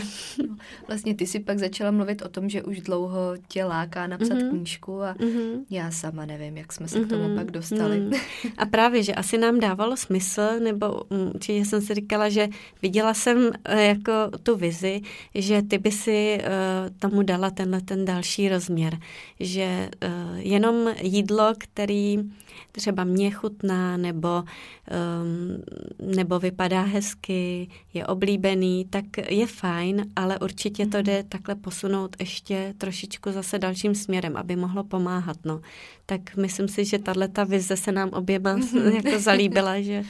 No, vlastně ty si pak začala mluvit o tom, že už dlouho tě láká napsat mm-hmm. knížku a mm-hmm. já sama nevím, jak jsme se mm-hmm. k tomu mhm. pak dostali. Mm. A právě, že asi nám dávalo smysl, nebo mm, určitě jsem si říkala, že viděla jsem eh, jako tu vizi, že ty by si uh, tomu dala tenhle ten další rozměr, že uh, jenom jídlo, který třeba mě chutná, nebo, um, nebo vypadá hezky, je oblíbený, tak je fajn, ale určitě to jde takhle posunout ještě trošičku zase dalším směrem, aby mohlo pomáhat. No. Tak myslím si, že tahle ta vize se nám oběma jako zalíbila, že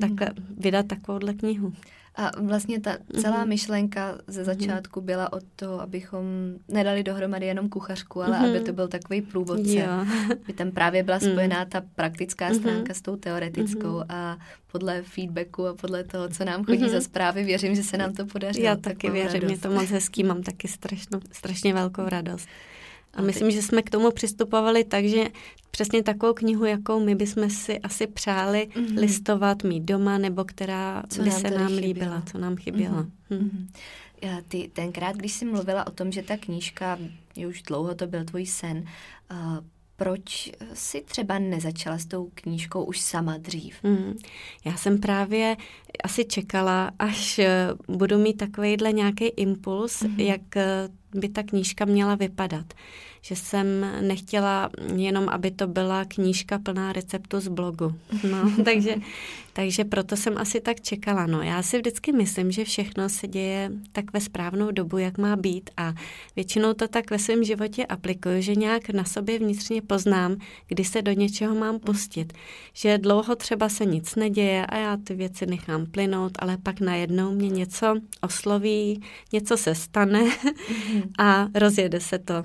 takhle vydat takovouhle knihu. A vlastně ta celá mm-hmm. myšlenka ze mhm. začátku byla o to, abychom nedali dohromady jenom kuchařku, ale mm-hmm. aby to byl takový průvodce. Jo. By tam právě byla mhm. spojená ta praktická mhm. stránka mm-hmm. s tou teoretickou mm-hmm. a podle feedbacku a podle toho, co nám chodí mm-hmm. za zprávy, věřím, že se nám to podaří. Já taky věřím, radost. je to moc hezký, mám taky strašno, strašně velkou radost. A myslím, že jsme k tomu přistupovali tak, že přesně takovou knihu, jakou my bychom si asi přáli mm-hmm. listovat, mít doma, nebo která co by nám se nám chyběla. líbila, co nám chyběla. Mm-hmm. Mm-hmm. Ty tenkrát, když jsi mluvila o tom, že ta knížka, je už dlouho to byl tvůj sen, uh, proč si třeba nezačala s tou knížkou už sama dřív? Mm. Já jsem právě asi čekala, až budu mít takovýhle nějaký impuls, mm-hmm. jak by ta knížka měla vypadat. Že jsem nechtěla jenom, aby to byla knížka plná receptu z blogu. No, takže, takže proto jsem asi tak čekala. No, já si vždycky myslím, že všechno se děje tak ve správnou dobu, jak má být a většinou to tak ve svém životě aplikuju, že nějak na sobě vnitřně poznám, kdy se do něčeho mám pustit. Že dlouho třeba se nic neděje a já ty věci nechám plynout, ale pak najednou mě něco osloví, něco se stane mm-hmm. a rozjede se to.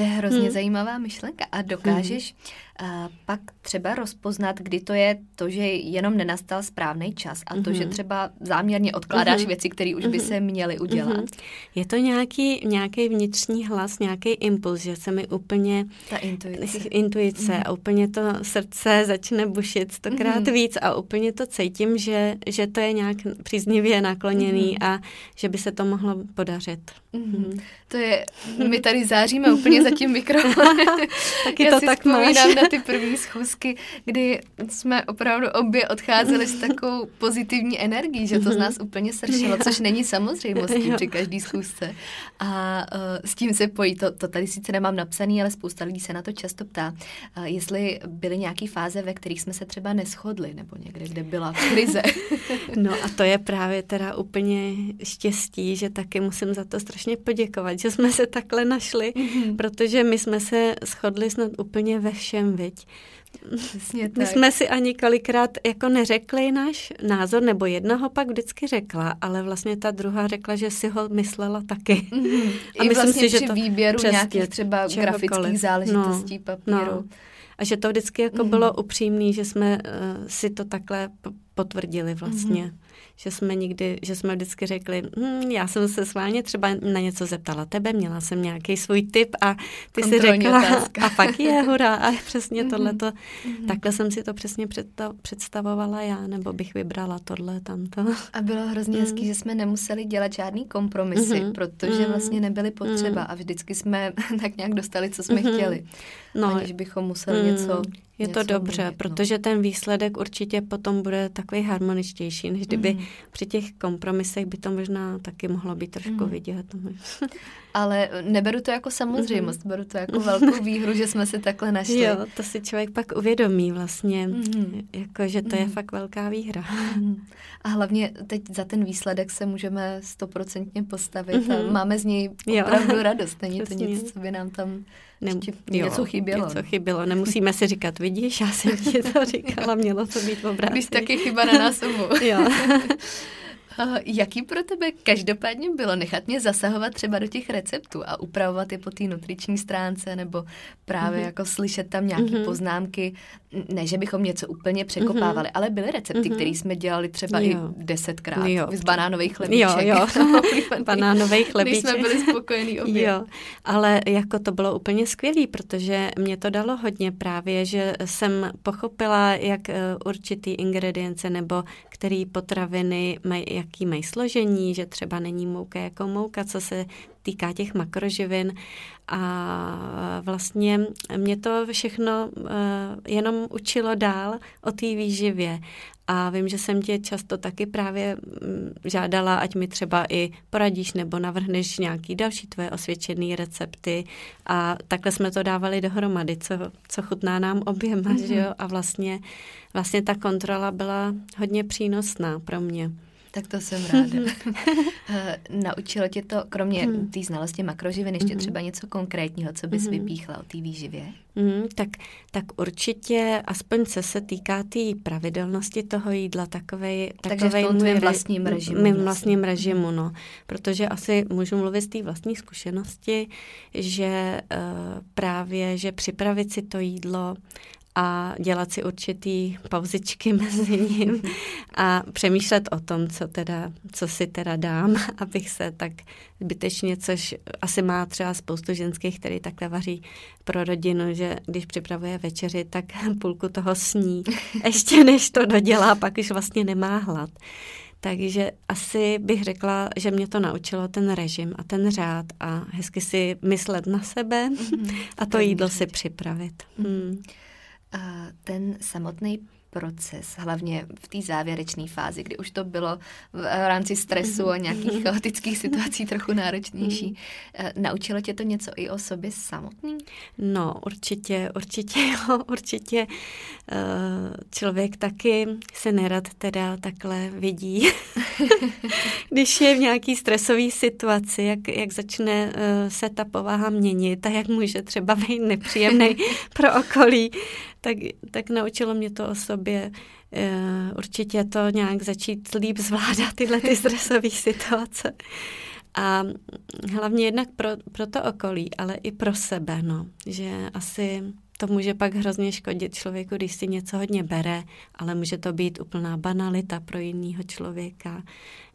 To je hrozně hmm. zajímavá myšlenka. A dokážeš hmm. uh, pak třeba rozpoznat, kdy to je to, že jenom nenastal správný čas a to, že hmm. třeba záměrně odkládáš hmm. věci, které už by hmm. se měly udělat. Hmm. Je to nějaký, nějaký vnitřní hlas, nějaký impuls, že se mi úplně... Ta intuice. Intuice hmm. a úplně to srdce začne bušit stokrát hmm. víc a úplně to cítím, že, že to je nějak příznivě nakloněný hmm. a že by se to mohlo podařit. Hmm. To je, my tady záříme úplně za tím mikrofonem. Taky Já to si tak vzpomínám máš. na ty první schůzky, kdy jsme opravdu obě odcházeli s takovou pozitivní energií, že to z nás úplně sršelo, což není samozřejmostí při každý schůzce. A uh, s tím se pojí, to, to tady sice nemám napsaný, ale spousta lidí se na to často ptá, uh, jestli byly nějaké fáze, ve kterých jsme se třeba neschodli, nebo někde, kde byla krize. no a to je právě teda úplně štěstí, že taky musím za to strašně poděkovat, že jsme se takhle našli, mm-hmm. Protože my jsme se shodli snad úplně ve všem, viď? Přesně tak. My jsme si ani kolikrát jako neřekli náš názor, nebo jednoho pak vždycky řekla, ale vlastně ta druhá řekla, že si ho myslela taky. Mm-hmm. A I myslím vlastně si, že to výběru přesně, nějakých třeba grafických záležitostí no, papíru. No. A že to vždycky jako mm-hmm. bylo upřímné, že jsme uh, si to takhle potvrdili vlastně. Mm-hmm že jsme nikdy, že jsme vždycky řekli, hm, já jsem se sválně třeba na něco zeptala tebe, měla jsem nějaký svůj tip a ty si řekla, otázka. a pak je hurá a přesně mm-hmm. tohleto, mm-hmm. takhle jsem si to přesně představovala já, nebo bych vybrala tohle, tamto. A bylo hrozně mm. hezký, že jsme nemuseli dělat žádný kompromisy, mm-hmm. protože mm. vlastně nebyly potřeba mm. a vždycky jsme tak nějak dostali, co jsme mm-hmm. chtěli, no, aniž bychom museli mm. něco je to dobře, měnit, no. protože ten výsledek určitě potom bude takový harmoničtější, než kdyby mm. při těch kompromisech by to možná taky mohlo být trošku mm. vidět. Ale neberu to jako samozřejmost, mm. beru to jako velkou výhru, že jsme se takhle našli. Jo, to si člověk pak uvědomí vlastně, mm. jako, že to mm. je fakt velká výhra. Mm. A hlavně teď za ten výsledek se můžeme stoprocentně postavit mm. a mhm. máme z něj opravdu jo. radost. Není to nic, co by nám tam ne, jo, něco chybělo. Něco chybělo. Nemusíme si říkat, vidíš, já jsem ti to říkala, mělo to být obráceně. Když taky chyba na nás obou. jo. Jaký pro tebe každopádně bylo nechat mě zasahovat třeba do těch receptů a upravovat je po té nutriční stránce nebo právě mm-hmm. jako slyšet tam nějaké mm-hmm. poznámky, ne, že bychom něco úplně překopávali, mm-hmm. ale byly recepty, mm-hmm. které jsme dělali třeba jo. i desetkrát jo. z banánových chlebíček. Jo, jo, banánový chlebíček. jsme byli spokojení obě. Jo, ale jako to bylo úplně skvělý, protože mě to dalo hodně právě, že jsem pochopila, jak uh, určitý ingredience nebo který potraviny mají, jaký mají složení, že třeba není mouka jako mouka, co se týká těch makroživin a vlastně mě to všechno uh, jenom učilo dál o té výživě a vím, že jsem tě často taky právě mm, žádala, ať mi třeba i poradíš nebo navrhneš nějaký další tvoje osvědčené recepty a takhle jsme to dávali dohromady, co, co chutná nám oběma, mm-hmm. že jo? A vlastně, vlastně ta kontrola byla hodně přínosná pro mě. Tak to jsem ráda. Eh, naučilo tě to, kromě hmm. té znalosti makroživin, ještě hmm. třeba něco konkrétního, co bys hmm. vypíchla o té výživě? Hmm, tak, tak určitě, aspoň co se týká té tý pravidelnosti toho jídla, takovej, Takže takovej v tom vlastním režimu. Mým vlastním režimu, no. Protože asi můžu mluvit z té vlastní zkušenosti, že uh, právě, že připravit si to jídlo a dělat si určitý pauzičky mezi ním a přemýšlet o tom, co, teda, co si teda dám, abych se tak zbytečně, což asi má třeba spoustu ženských, který takhle vaří pro rodinu, že když připravuje večeři, tak půlku toho sní, ještě než to dodělá, pak už vlastně nemá hlad. Takže asi bych řekla, že mě to naučilo ten režim a ten řád a hezky si myslet na sebe mm-hmm. a to jídlo si připravit. Mm. Ten samotný proces, hlavně v té závěrečné fázi, kdy už to bylo v rámci stresu a nějakých chaotických situací trochu náročnější. Eh, naučilo tě to něco i o sobě samotný? No, určitě, určitě jo, určitě. Eh, člověk taky se nerad teda takhle vidí, když je v nějaký stresové situaci, jak, jak začne eh, se ta povaha měnit a jak může třeba být nepříjemný pro okolí, tak, tak naučilo mě to o sobě uh, určitě to nějak začít líp zvládat tyhle ty stresové situace. A hlavně jednak pro, pro to okolí, ale i pro sebe, no. Že asi to může pak hrozně škodit člověku, když si něco hodně bere, ale může to být úplná banalita pro jiného člověka.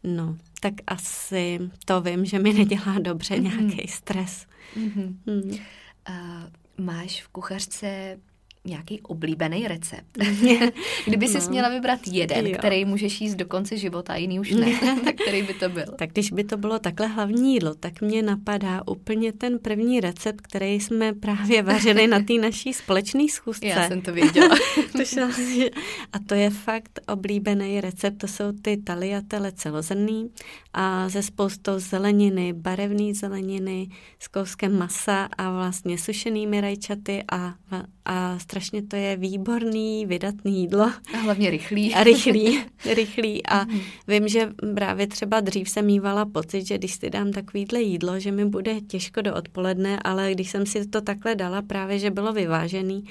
No, tak asi to vím, že mi nedělá dobře mm-hmm. nějaký stres. Mm-hmm. Mm. Uh, máš v kuchařce nějaký oblíbený recept. Kdyby si no. měla vybrat jeden, jo. který můžeš jíst do konce života, jiný už ne, tak který by to byl? Tak když by to bylo takhle hlavní jídlo, tak mě napadá úplně ten první recept, který jsme právě vařili na té naší společné schůzce. Já jsem to věděla. a to je fakt oblíbený recept, to jsou ty taliatele celozrný a ze spoustou zeleniny, barevné zeleniny, s kouskem masa a vlastně sušenými rajčaty a, a strašně to je výborný, vydatný jídlo. A hlavně rychlý. A rychlý, rychlý. A mm. vím, že právě třeba dřív jsem mývala pocit, že když si dám takovýhle jídlo, že mi bude těžko do odpoledne, ale když jsem si to takhle dala, právě, že bylo vyvážený,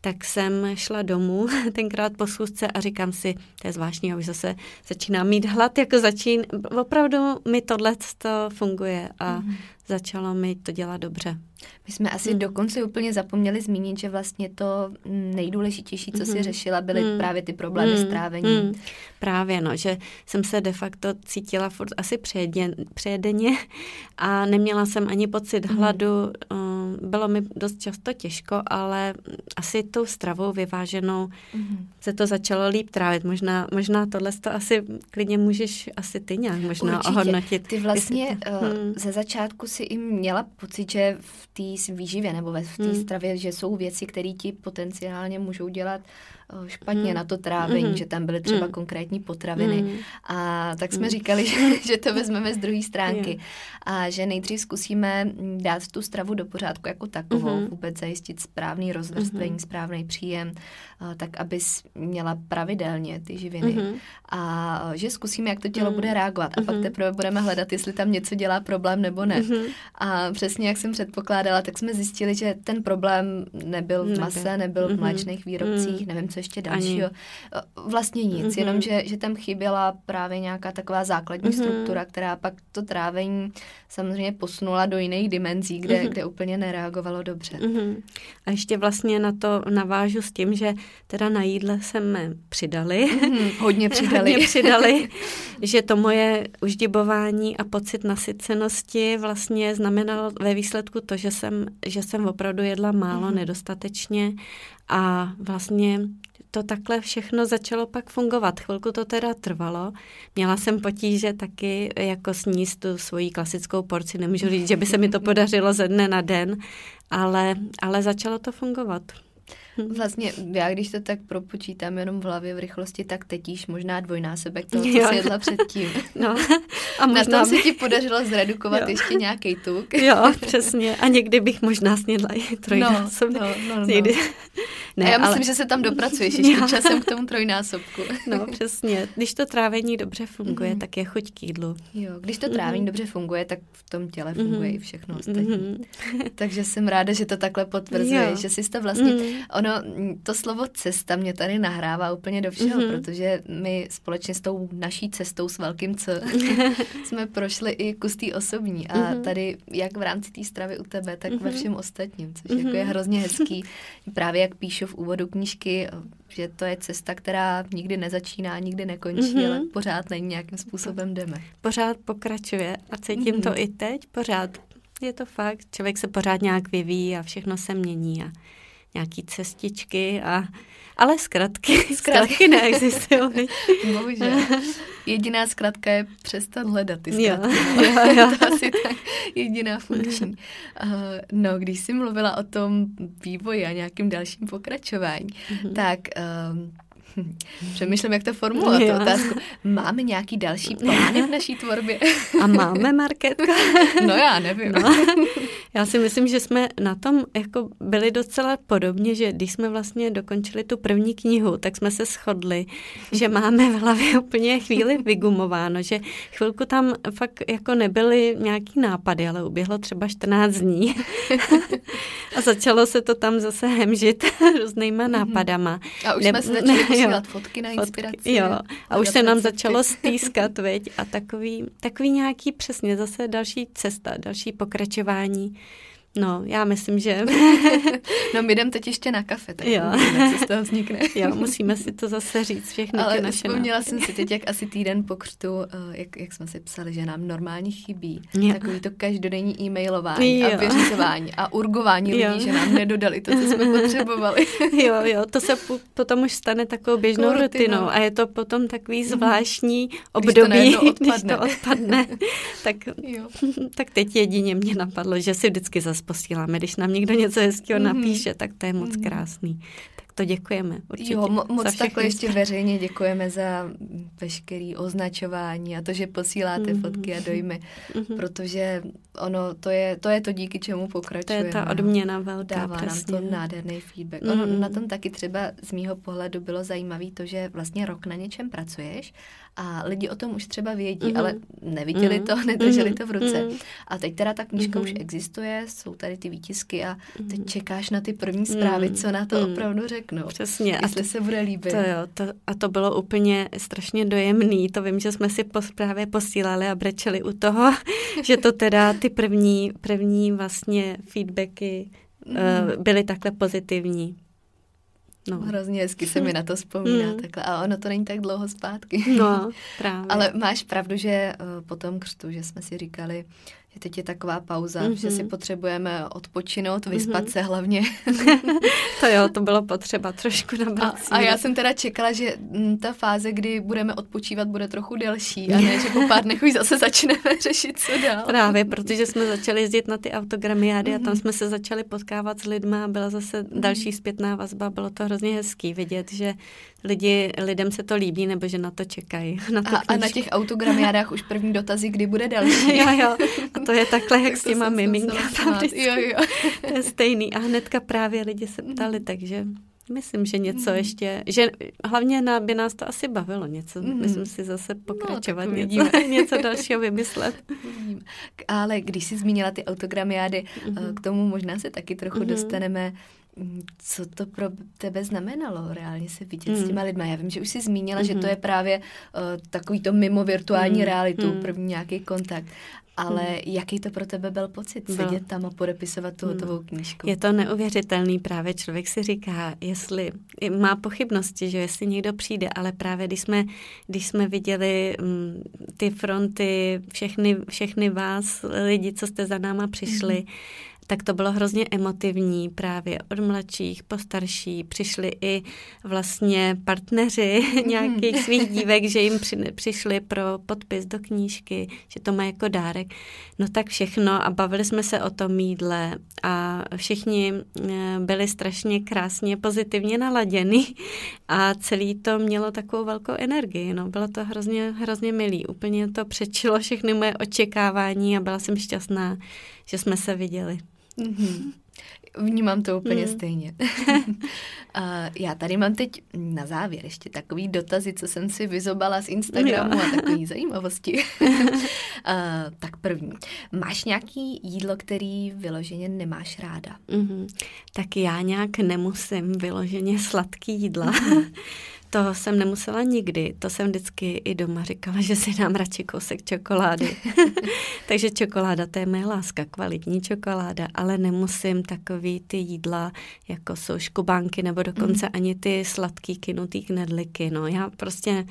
tak jsem šla domů tenkrát po schůzce a říkám si, to je zvláštní, už zase začínám mít hlad, jako začín, opravdu mi tohle to funguje a mm. začalo mi to dělat dobře. My jsme asi hmm. dokonce úplně zapomněli zmínit, že vlastně to nejdůležitější, co si hmm. řešila, byly hmm. právě ty problémy hmm. s trávením. Hmm. Právě, no, že jsem se de facto cítila furt asi přejedeně a neměla jsem ani pocit hmm. hladu. Hmm. Bylo mi dost často těžko, ale asi tou stravou vyváženou hmm. se to začalo líp trávit. Možná, možná tohle to asi klidně můžeš asi ty nějak možná Určitě. ohodnotit. Ty vlastně to, uh, hmm. ze začátku si i měla pocit, že v té výživě nebo v té hmm. stravě, že jsou věci, které ti potenciálně můžou dělat špatně mm. na to trávení, mm. že tam byly třeba mm. konkrétní potraviny. Mm. A tak jsme mm. říkali, že, že to vezmeme z druhé stránky. Yeah. A že nejdřív zkusíme dát tu stravu do pořádku jako takovou, mm. vůbec zajistit správný rozvrstvení, mm. správný příjem, eh, tak abys měla pravidelně ty živiny. Mm. A že zkusíme, jak to tělo mm. bude reagovat. A mm. pak teprve budeme hledat, jestli tam něco dělá problém nebo ne. Mm. A přesně jak jsem předpokládala, tak jsme zjistili, že ten problém nebyl v mase, nebyl v mléčných výrobcích, nevím, co ještě dalšího. Ani. Vlastně nic, mm-hmm. jenom že, že tam chyběla právě nějaká taková základní mm-hmm. struktura, která pak to trávení samozřejmě posunula do jiných dimenzí, kde, mm-hmm. kde úplně nereagovalo dobře. Mm-hmm. A ještě vlastně na to navážu s tím, že teda na jídle jsme přidali. Mm-hmm. Hodně přidali. Hodně přidali, že to moje uždibování a pocit nasycenosti vlastně znamenalo ve výsledku to, že jsem, že jsem opravdu jedla málo, mm-hmm. nedostatečně a vlastně to takhle všechno začalo pak fungovat. Chvilku to teda trvalo. Měla jsem potíže taky jako sníst tu svoji klasickou porci. Nemůžu říct, že by se mi to podařilo ze dne na den, ale, ale začalo to fungovat. Vlastně já, když to tak propočítám jenom v hlavě v rychlosti, tak teď již možná dvojnásobek toho, co jsi jedla předtím. No. A možná Na tom by... se ti podařilo zredukovat jo. ještě nějaký tuk. Jo, přesně. A někdy bych možná snědla i trojnásobek. No, no, no, no. Někdy... Ne, a já myslím, ale... že se tam dopracuješ ještě jo. časem k tomu trojnásobku. No, přesně. Když to trávení dobře funguje, mm-hmm. tak je chuť k jídlu. Jo, když to trávení mm-hmm. dobře funguje, tak v tom těle funguje mm-hmm. i všechno ostatní. Mm-hmm. Takže jsem ráda, že to takhle potvrzuje, že jsi to vlastně... Mm-hmm ono, to slovo cesta mě tady nahrává úplně do všeho, mm-hmm. protože my společně s tou naší cestou s velkým C jsme prošli i kus té osobní a mm-hmm. tady jak v rámci té stravy u tebe, tak mm-hmm. ve všem ostatním, což mm-hmm. jako je mhm. hrozně hezký. Právě jak píšu v úvodu knížky, že to je cesta, která nikdy nezačíná, nikdy nekončí, mm-hmm. ale pořád není nějakým způsobem jdeme. Pořád pokračuje a cítím mm-hmm. to i teď, pořád je to fakt, člověk se pořád nějak vyvíjí a všechno se mění a nějaký cestičky a ale zkratky, zkratky, zkratky neexistují. Bohužel. Jediná zkratka je přestat hledat ty zkratky. Jo, jo, jo. to asi tak jediná funkční. Uh, no, když jsi mluvila o tom vývoji a nějakým dalším pokračování, mm-hmm. tak uh, Přemýšlím, jak to formulovat, tu otázku. Máme nějaký další plány v naší tvorbě? A máme, Marketka? No já nevím. No, já si myslím, že jsme na tom jako byli docela podobně, že když jsme vlastně dokončili tu první knihu, tak jsme se shodli, že máme v hlavě úplně chvíli vygumováno, že chvilku tam fakt jako nebyly nějaký nápady, ale uběhlo třeba 14 dní a začalo se to tam zase hemžit různýma mhm. nápadama. A už jsme se začali posílat fotky na inspiraci. Fotky, jo, a už se nám začalo stýskat, veď, a takový, takový nějaký přesně zase další cesta, další pokračování. No, já myslím, že... no, my jdeme teď ještě na kafe, tak jo. uvidíme, co z toho vznikne. jo, musíme si to zase říct, všechny Ale ty naše vzpomněla jsem si teď, jak asi týden po křtu, uh, jak, jak jsme si psali, že nám normálně chybí jo. takový to každodenní e-mailování jo. a vyřizování a urgování jo. lidí, že nám nedodali to, co jsme potřebovali. jo, jo, to se potom už stane takovou běžnou Kurtino. rutinou a je to potom takový mhm. zvláštní období, když to, odpadne. Když to odpadne. tak, jo. tak teď jedině mě napadlo, že si vždycky zase posíláme. Když nám někdo něco hezkého mm-hmm. napíše, tak to je moc mm-hmm. krásný. Tak to děkujeme určitě. Jo, mo- moc takhle ještě veřejně děkujeme za veškerý označování a to, že posíláte mm-hmm. fotky a dojmy, mm-hmm. protože ono, to je, to je to, díky čemu pokračujeme. To je ta odměna velká, Dává přesně. nám to nádherný feedback. Mm-hmm. Ono na tom taky třeba z mýho pohledu bylo zajímavé to, že vlastně rok na něčem pracuješ a lidi o tom už třeba vědí, mm-hmm. ale neviděli mm-hmm. to, nedrželi mm-hmm. to v ruce. Mm-hmm. A teď teda ta knížka mm-hmm. už existuje, jsou tady ty výtisky a teď mm-hmm. čekáš na ty první zprávy, mm-hmm. co na to mm-hmm. opravdu řeknou. Přesně. Jestli a to, se bude líbit. To jo, to, a to bylo úplně strašně dojemný. To vím, že jsme si po, právě posílali a brečeli u toho, že to teda ty první, první vlastně feedbacky mm-hmm. uh, byly takhle pozitivní. No. Hrozně hezky se mi na to vzpomíná mm. takhle. A ono to není tak dlouho zpátky. No, právě. Ale máš pravdu, že uh, po tom křtu, že jsme si říkali, teď je taková pauza, mm-hmm. že si mhm. potřebujeme odpočinout, vyspat mm-hmm. se hlavně. to jo, to bylo potřeba trošku nabrat. A, a já jsem teda čekala, že mm, ta fáze, kdy budeme odpočívat, bude trochu delší a ne, že po pár dnech už zase začneme řešit, co dál. Právě, protože jsme začali jezdit na ty autogramiády mm-hmm. a tam mhm. jsme se začali potkávat s lidma a byla zase mm-hmm. další zpětná vazba. Bylo to hrozně hezký vidět, že lidi, lidem se to líbí nebo že na to čekají. Na a, a na těch autogramiádách už první dotazy, kdy bude další. jo, jo. A to je takhle, jak s těma miminka. Jo, jo. to je stejný. A hnedka právě lidi se ptali, takže Myslím, že něco mm. ještě, že hlavně na, by nás to asi bavilo něco, mm. myslím si zase no, pokračovat, no, něco, něco dalšího vymyslet. Ale když jsi zmínila ty autogramiády, mm. k tomu možná se taky trochu mm. dostaneme. Co to pro tebe znamenalo reálně se vidět mm. s těma lidma? Já vím, že už jsi zmínila, mm. že to mhm. je právě uh, takový to mimo virtuální mm. realitu, mm. první nějaký kontakt. Ale hmm. jaký to pro tebe byl pocit byl. sedět tam a podepisovat tu hmm. hotovou knížku? Je to neuvěřitelný právě. Člověk si říká, jestli má pochybnosti, že jestli někdo přijde, ale právě když jsme, když jsme viděli m, mm, ty fronty, všechny, všechny vás, lidi, co jste za náma přišli, hmm tak to bylo hrozně emotivní právě od mladších po starší. Přišli i vlastně partneři nějakých svých dívek, že jim při, přišli pro podpis do knížky, že to má jako dárek. No tak všechno a bavili jsme se o tom mídle a všichni eh, byli strašně krásně pozitivně naladěni a celý to mělo takovou velkou energii. No, bylo to hrozně, hrozně milý. Úplně to přečilo všechny moje očekávání a byla jsem šťastná, že jsme se viděli. Mm-hmm. Vnímám to úplně mm. stejně. a já tady mám teď na závěr ještě takový dotazy, co jsem si vyzobala z Instagramu jo. a takové zajímavosti. a, tak první. Máš nějaký jídlo, který vyloženě nemáš ráda? Mm-hmm. Tak já nějak nemusím vyloženě sladký jídla. To jsem nemusela nikdy, to jsem vždycky i doma říkala, že si dám radši kousek čokolády. Takže čokoláda, to je moje láska, kvalitní čokoláda, ale nemusím takový ty jídla, jako jsou škubánky nebo dokonce mm. ani ty sladký kinutý knedliky. No já prostě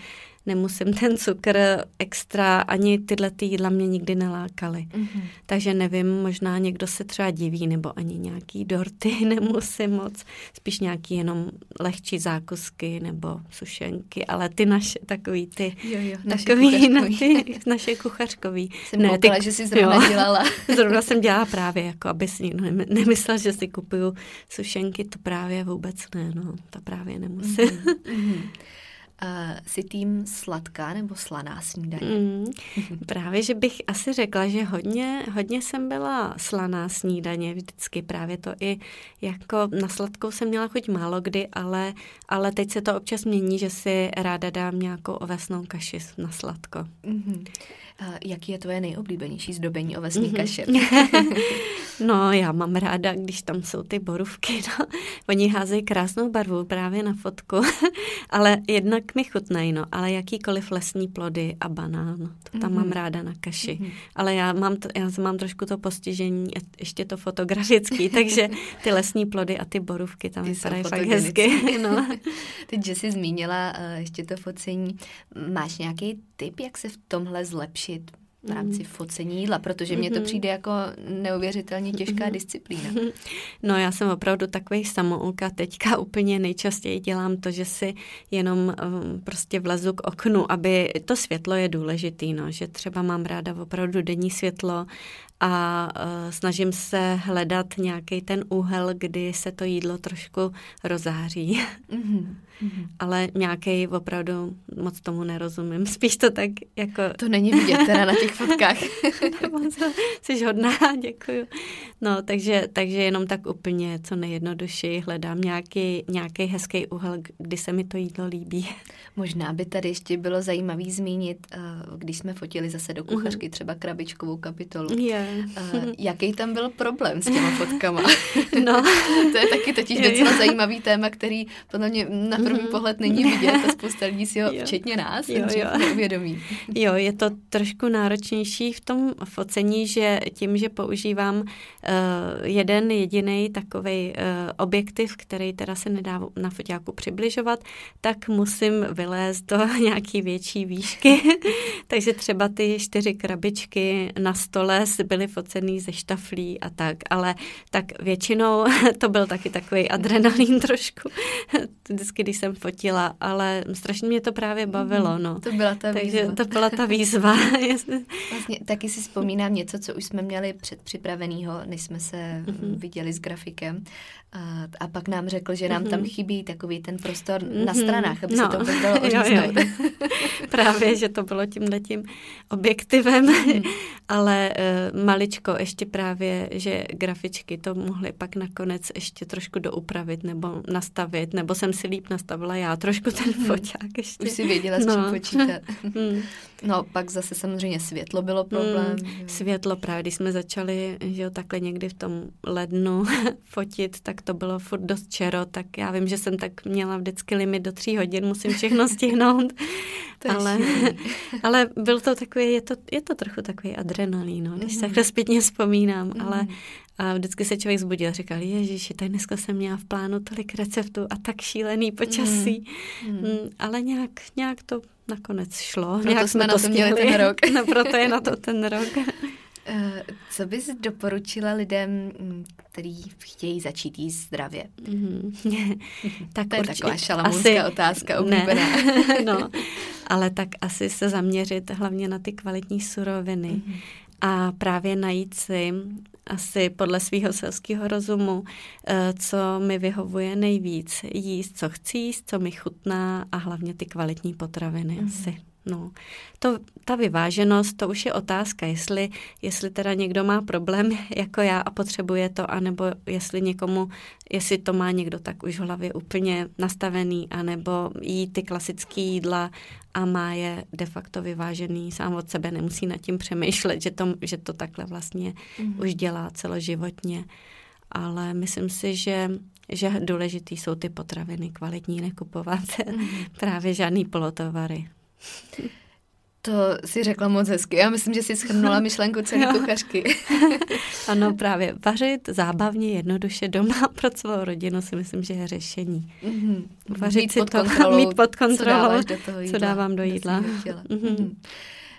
nemusím ten cukr extra, ani tyhle ty jídla mě nikdy nelákaly. Mm-hmm. Takže nevím, možná někdo se třeba diví, nebo ani nějaký dorty nemusím moc, spíš nějaký jenom lehčí zákusky nebo sušenky, ale ty naše, takový ty, jo, jo, naše takový, na ty, naše kuchařkový. Jsem ne, koukala, ty, že jsi zrovna jo, dělala. zrovna jsem dělala právě, jako aby si někdo nemyslel, že si kupuju sušenky, to právě vůbec ne, no, to právě nemusím. Mm-hmm. Uh, jsi tým sladká nebo slaná snídaně? Mm, právě, že bych asi řekla, že hodně, hodně jsem byla slaná snídaně vždycky. Právě to i jako na sladkou jsem měla chuť málo kdy, ale, ale teď se to občas mění, že si ráda dám nějakou ovesnou kaši na sladko. Mm-hmm. Jaký je tvoje nejoblíbenější zdobení ovesní mm-hmm. kaše? no, já mám ráda, když tam jsou ty borůvky. No. Oni házejí krásnou barvu právě na fotku, ale jednak mi chutnají, no, ale jakýkoliv lesní plody a banán, to tam mm-hmm. mám ráda na kaši. Mm-hmm. Ale já mám, to, já mám trošku to postižení, ještě to fotografický, takže ty lesní plody a ty borůvky tam vypadají fakt hezky. No. Teď, že jsi zmínila uh, ještě to focení, máš nějaký tip, jak se v tomhle zlepšit? v rámci mm. focení jídla, protože mně to mm-hmm. přijde jako neuvěřitelně těžká mm-hmm. disciplína. No já jsem opravdu takový samoulka. Teďka úplně nejčastěji dělám to, že si jenom um, prostě vlezu k oknu, aby to světlo je důležitý, no, že třeba mám ráda opravdu denní světlo a uh, snažím se hledat nějaký ten úhel, kdy se to jídlo trošku rozáří. Mm-hmm. Ale nějaký opravdu moc tomu nerozumím. Spíš to tak jako... To není vidět teda na těch fotkách. Jsi hodná, děkuju. No, takže, takže jenom tak úplně co nejjednodušeji hledám nějaký, nějaký hezký úhel, kdy se mi to jídlo líbí. Možná by tady ještě bylo zajímavý zmínit, eh, když jsme fotili zase do kuchařky třeba krabičkovou kapitolu. Yeah. Jaký tam byl problém s těma fotkama? No. to je taky totiž docela zajímavý téma, který podle mě na první mm-hmm. pohled není vidět a spousta lidí si ho, jo. včetně nás, jo, jo. neuvědomí. Jo, je to trošku náročnější v tom focení, že tím, že používám uh, jeden jediný takový uh, objektiv, který teda se nedá na foťáku přibližovat, tak musím vylézt do nějaký větší výšky. Takže třeba ty čtyři krabičky na stole byly focený ze štaflí a tak, ale tak většinou to byl taky takový adrenalin trošku. Vždycky, když jsem fotila, ale strašně mě to právě bavilo, mhm. no. To byla ta Takže výzva. to byla ta výzva. vlastně taky si vzpomínám něco, co už jsme měli předpřipravenýho, než jsme se mm-hmm. viděli s grafikem. A, a pak nám řekl, že nám mm-hmm. tam mhm. chybí takový ten prostor mm-hmm. na stranách, aby no. se to vůbec dalo jo, jo. Právě, že to bylo tím letím objektivem, mm-hmm. ale uh, maličko ještě právě, že grafičky to mohly pak nakonec ještě trošku doupravit nebo nastavit, nebo jsem si líp nastavila já trošku ten mm-hmm. foťák ještě. Už si věděla, s no. čím počítat. mm. No, pak zase samozřejmě světlo bylo problém. Mm, světlo právě, když jsme začali, že jo, takhle někdy v tom lednu fotit, tak to bylo furt dost čero, tak já vím, že jsem tak měla vždycky limit do tří hodin, musím všechno stihnout. ale, ale byl to takový, je to, je to trochu takový adrenalín, no, když se takhle zpětně vzpomínám, mm. ale a vždycky se člověk zbudil a říkal, ježiši, tady dneska jsem měla v plánu tolik receptů a tak šílený počasí. Mm. Mm. Ale nějak, nějak to nakonec šlo. Proto nějak jsme, na to měli ten rok. no, proto je na to ten rok. Eh, co bys doporučila lidem, mm, kteří chtějí začít jíst zdravě? Mm-hmm. tak to je určitě, taková šalamounská asi, otázka oblíbená. no, ale tak asi se zaměřit hlavně na ty kvalitní suroviny mm-hmm. A právě najít si asi podle svého selského rozumu, eh, co mi vyhovuje nejvíc. Jíst, co chci jíst, co mi chutná a hlavně ty kvalitní potraviny mm-hmm. asi. No, to, ta vyváženost, to už je otázka, jestli, jestli teda někdo má problém jako já a potřebuje to, anebo jestli někomu, jestli to má někdo tak už v hlavě úplně nastavený, anebo jí ty klasické jídla a má je de facto vyvážený sám od sebe, nemusí nad tím přemýšlet, že to, že to takhle vlastně mm. už dělá celoživotně. Ale myslím si, že že důležitý jsou ty potraviny kvalitní, nekupovat mm. právě žádný polotovary. To si řekla moc hezky. Já myslím, že si schrnula myšlenku celé kuchařky. ano, právě vařit zábavně, jednoduše doma pro svou rodinu si myslím, že je řešení. Mm-hmm. Vařit mít si pod to, kontrolou, mít pod kontrolou, co, do toho jídla, co dávám do jídla. Mm-hmm.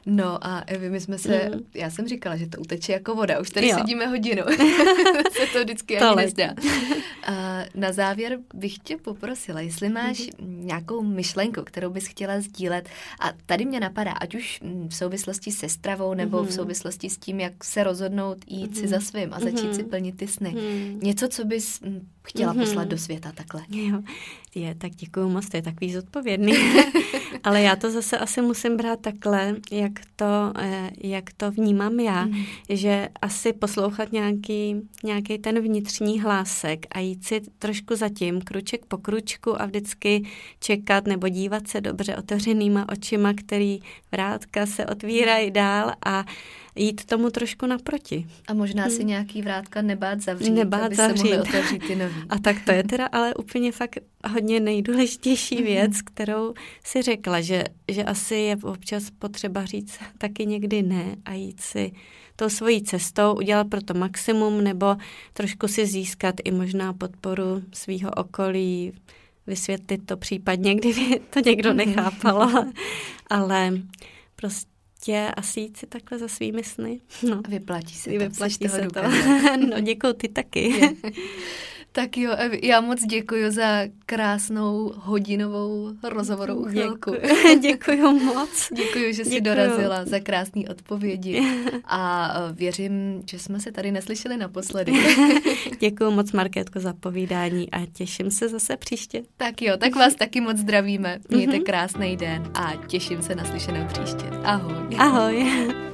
No a Evi, my jsme se, mm. já jsem říkala, že to uteče jako voda, už tady jo. sedíme hodinu, se to vždycky ani nezdá. A na závěr bych tě poprosila, jestli máš mm. nějakou myšlenku, kterou bys chtěla sdílet a tady mě napadá, ať už v souvislosti se stravou nebo mm. v souvislosti s tím, jak se rozhodnout jít mm. si za svým a začít mm. si plnit ty sny. Mm. Něco, co bys chtěla mm. poslat do světa takhle. Jo, je, tak děkuju moc, to je takový zodpovědný. Ale já to zase asi musím brát takhle, jak to, eh, jak to vnímám já, mm. že asi poslouchat nějaký, nějaký ten vnitřní hlásek a jít si trošku zatím, kruček po kručku a vždycky čekat nebo dívat se dobře otevřenýma očima, který vrátka se otvírají dál a jít tomu trošku naproti. A možná hmm. si nějaký vrátka nebát zavřít, nebát aby zavřít. se otevřít ty nový. A tak to je teda ale úplně fakt hodně nejdůležitější hmm. věc, kterou si řekla, že, že asi je občas potřeba říct taky někdy ne a jít si tou svojí cestou, udělat pro to maximum nebo trošku si získat i možná podporu svého okolí, vysvětlit to případně, kdyby to někdo nechápal, ale, ale prostě prostě asi jít si takhle za svými sny. No. Vyplatí se to. Vyplatí se to. no děkuji, ty taky. Tak jo, Evi, já moc děkuji za krásnou hodinovou rozhovorovou chvilku. Děkuji, děkuji moc. Děkuji, že jsi děkuju. dorazila za krásné odpovědi a e, věřím, že jsme se tady neslyšeli naposledy. děkuji moc, Markétko, za povídání a těším se zase příště. Tak jo, tak vás taky moc zdravíme. Mějte mhm. krásný den a těším se na slyšenou příště. Ahoj. Ahoj.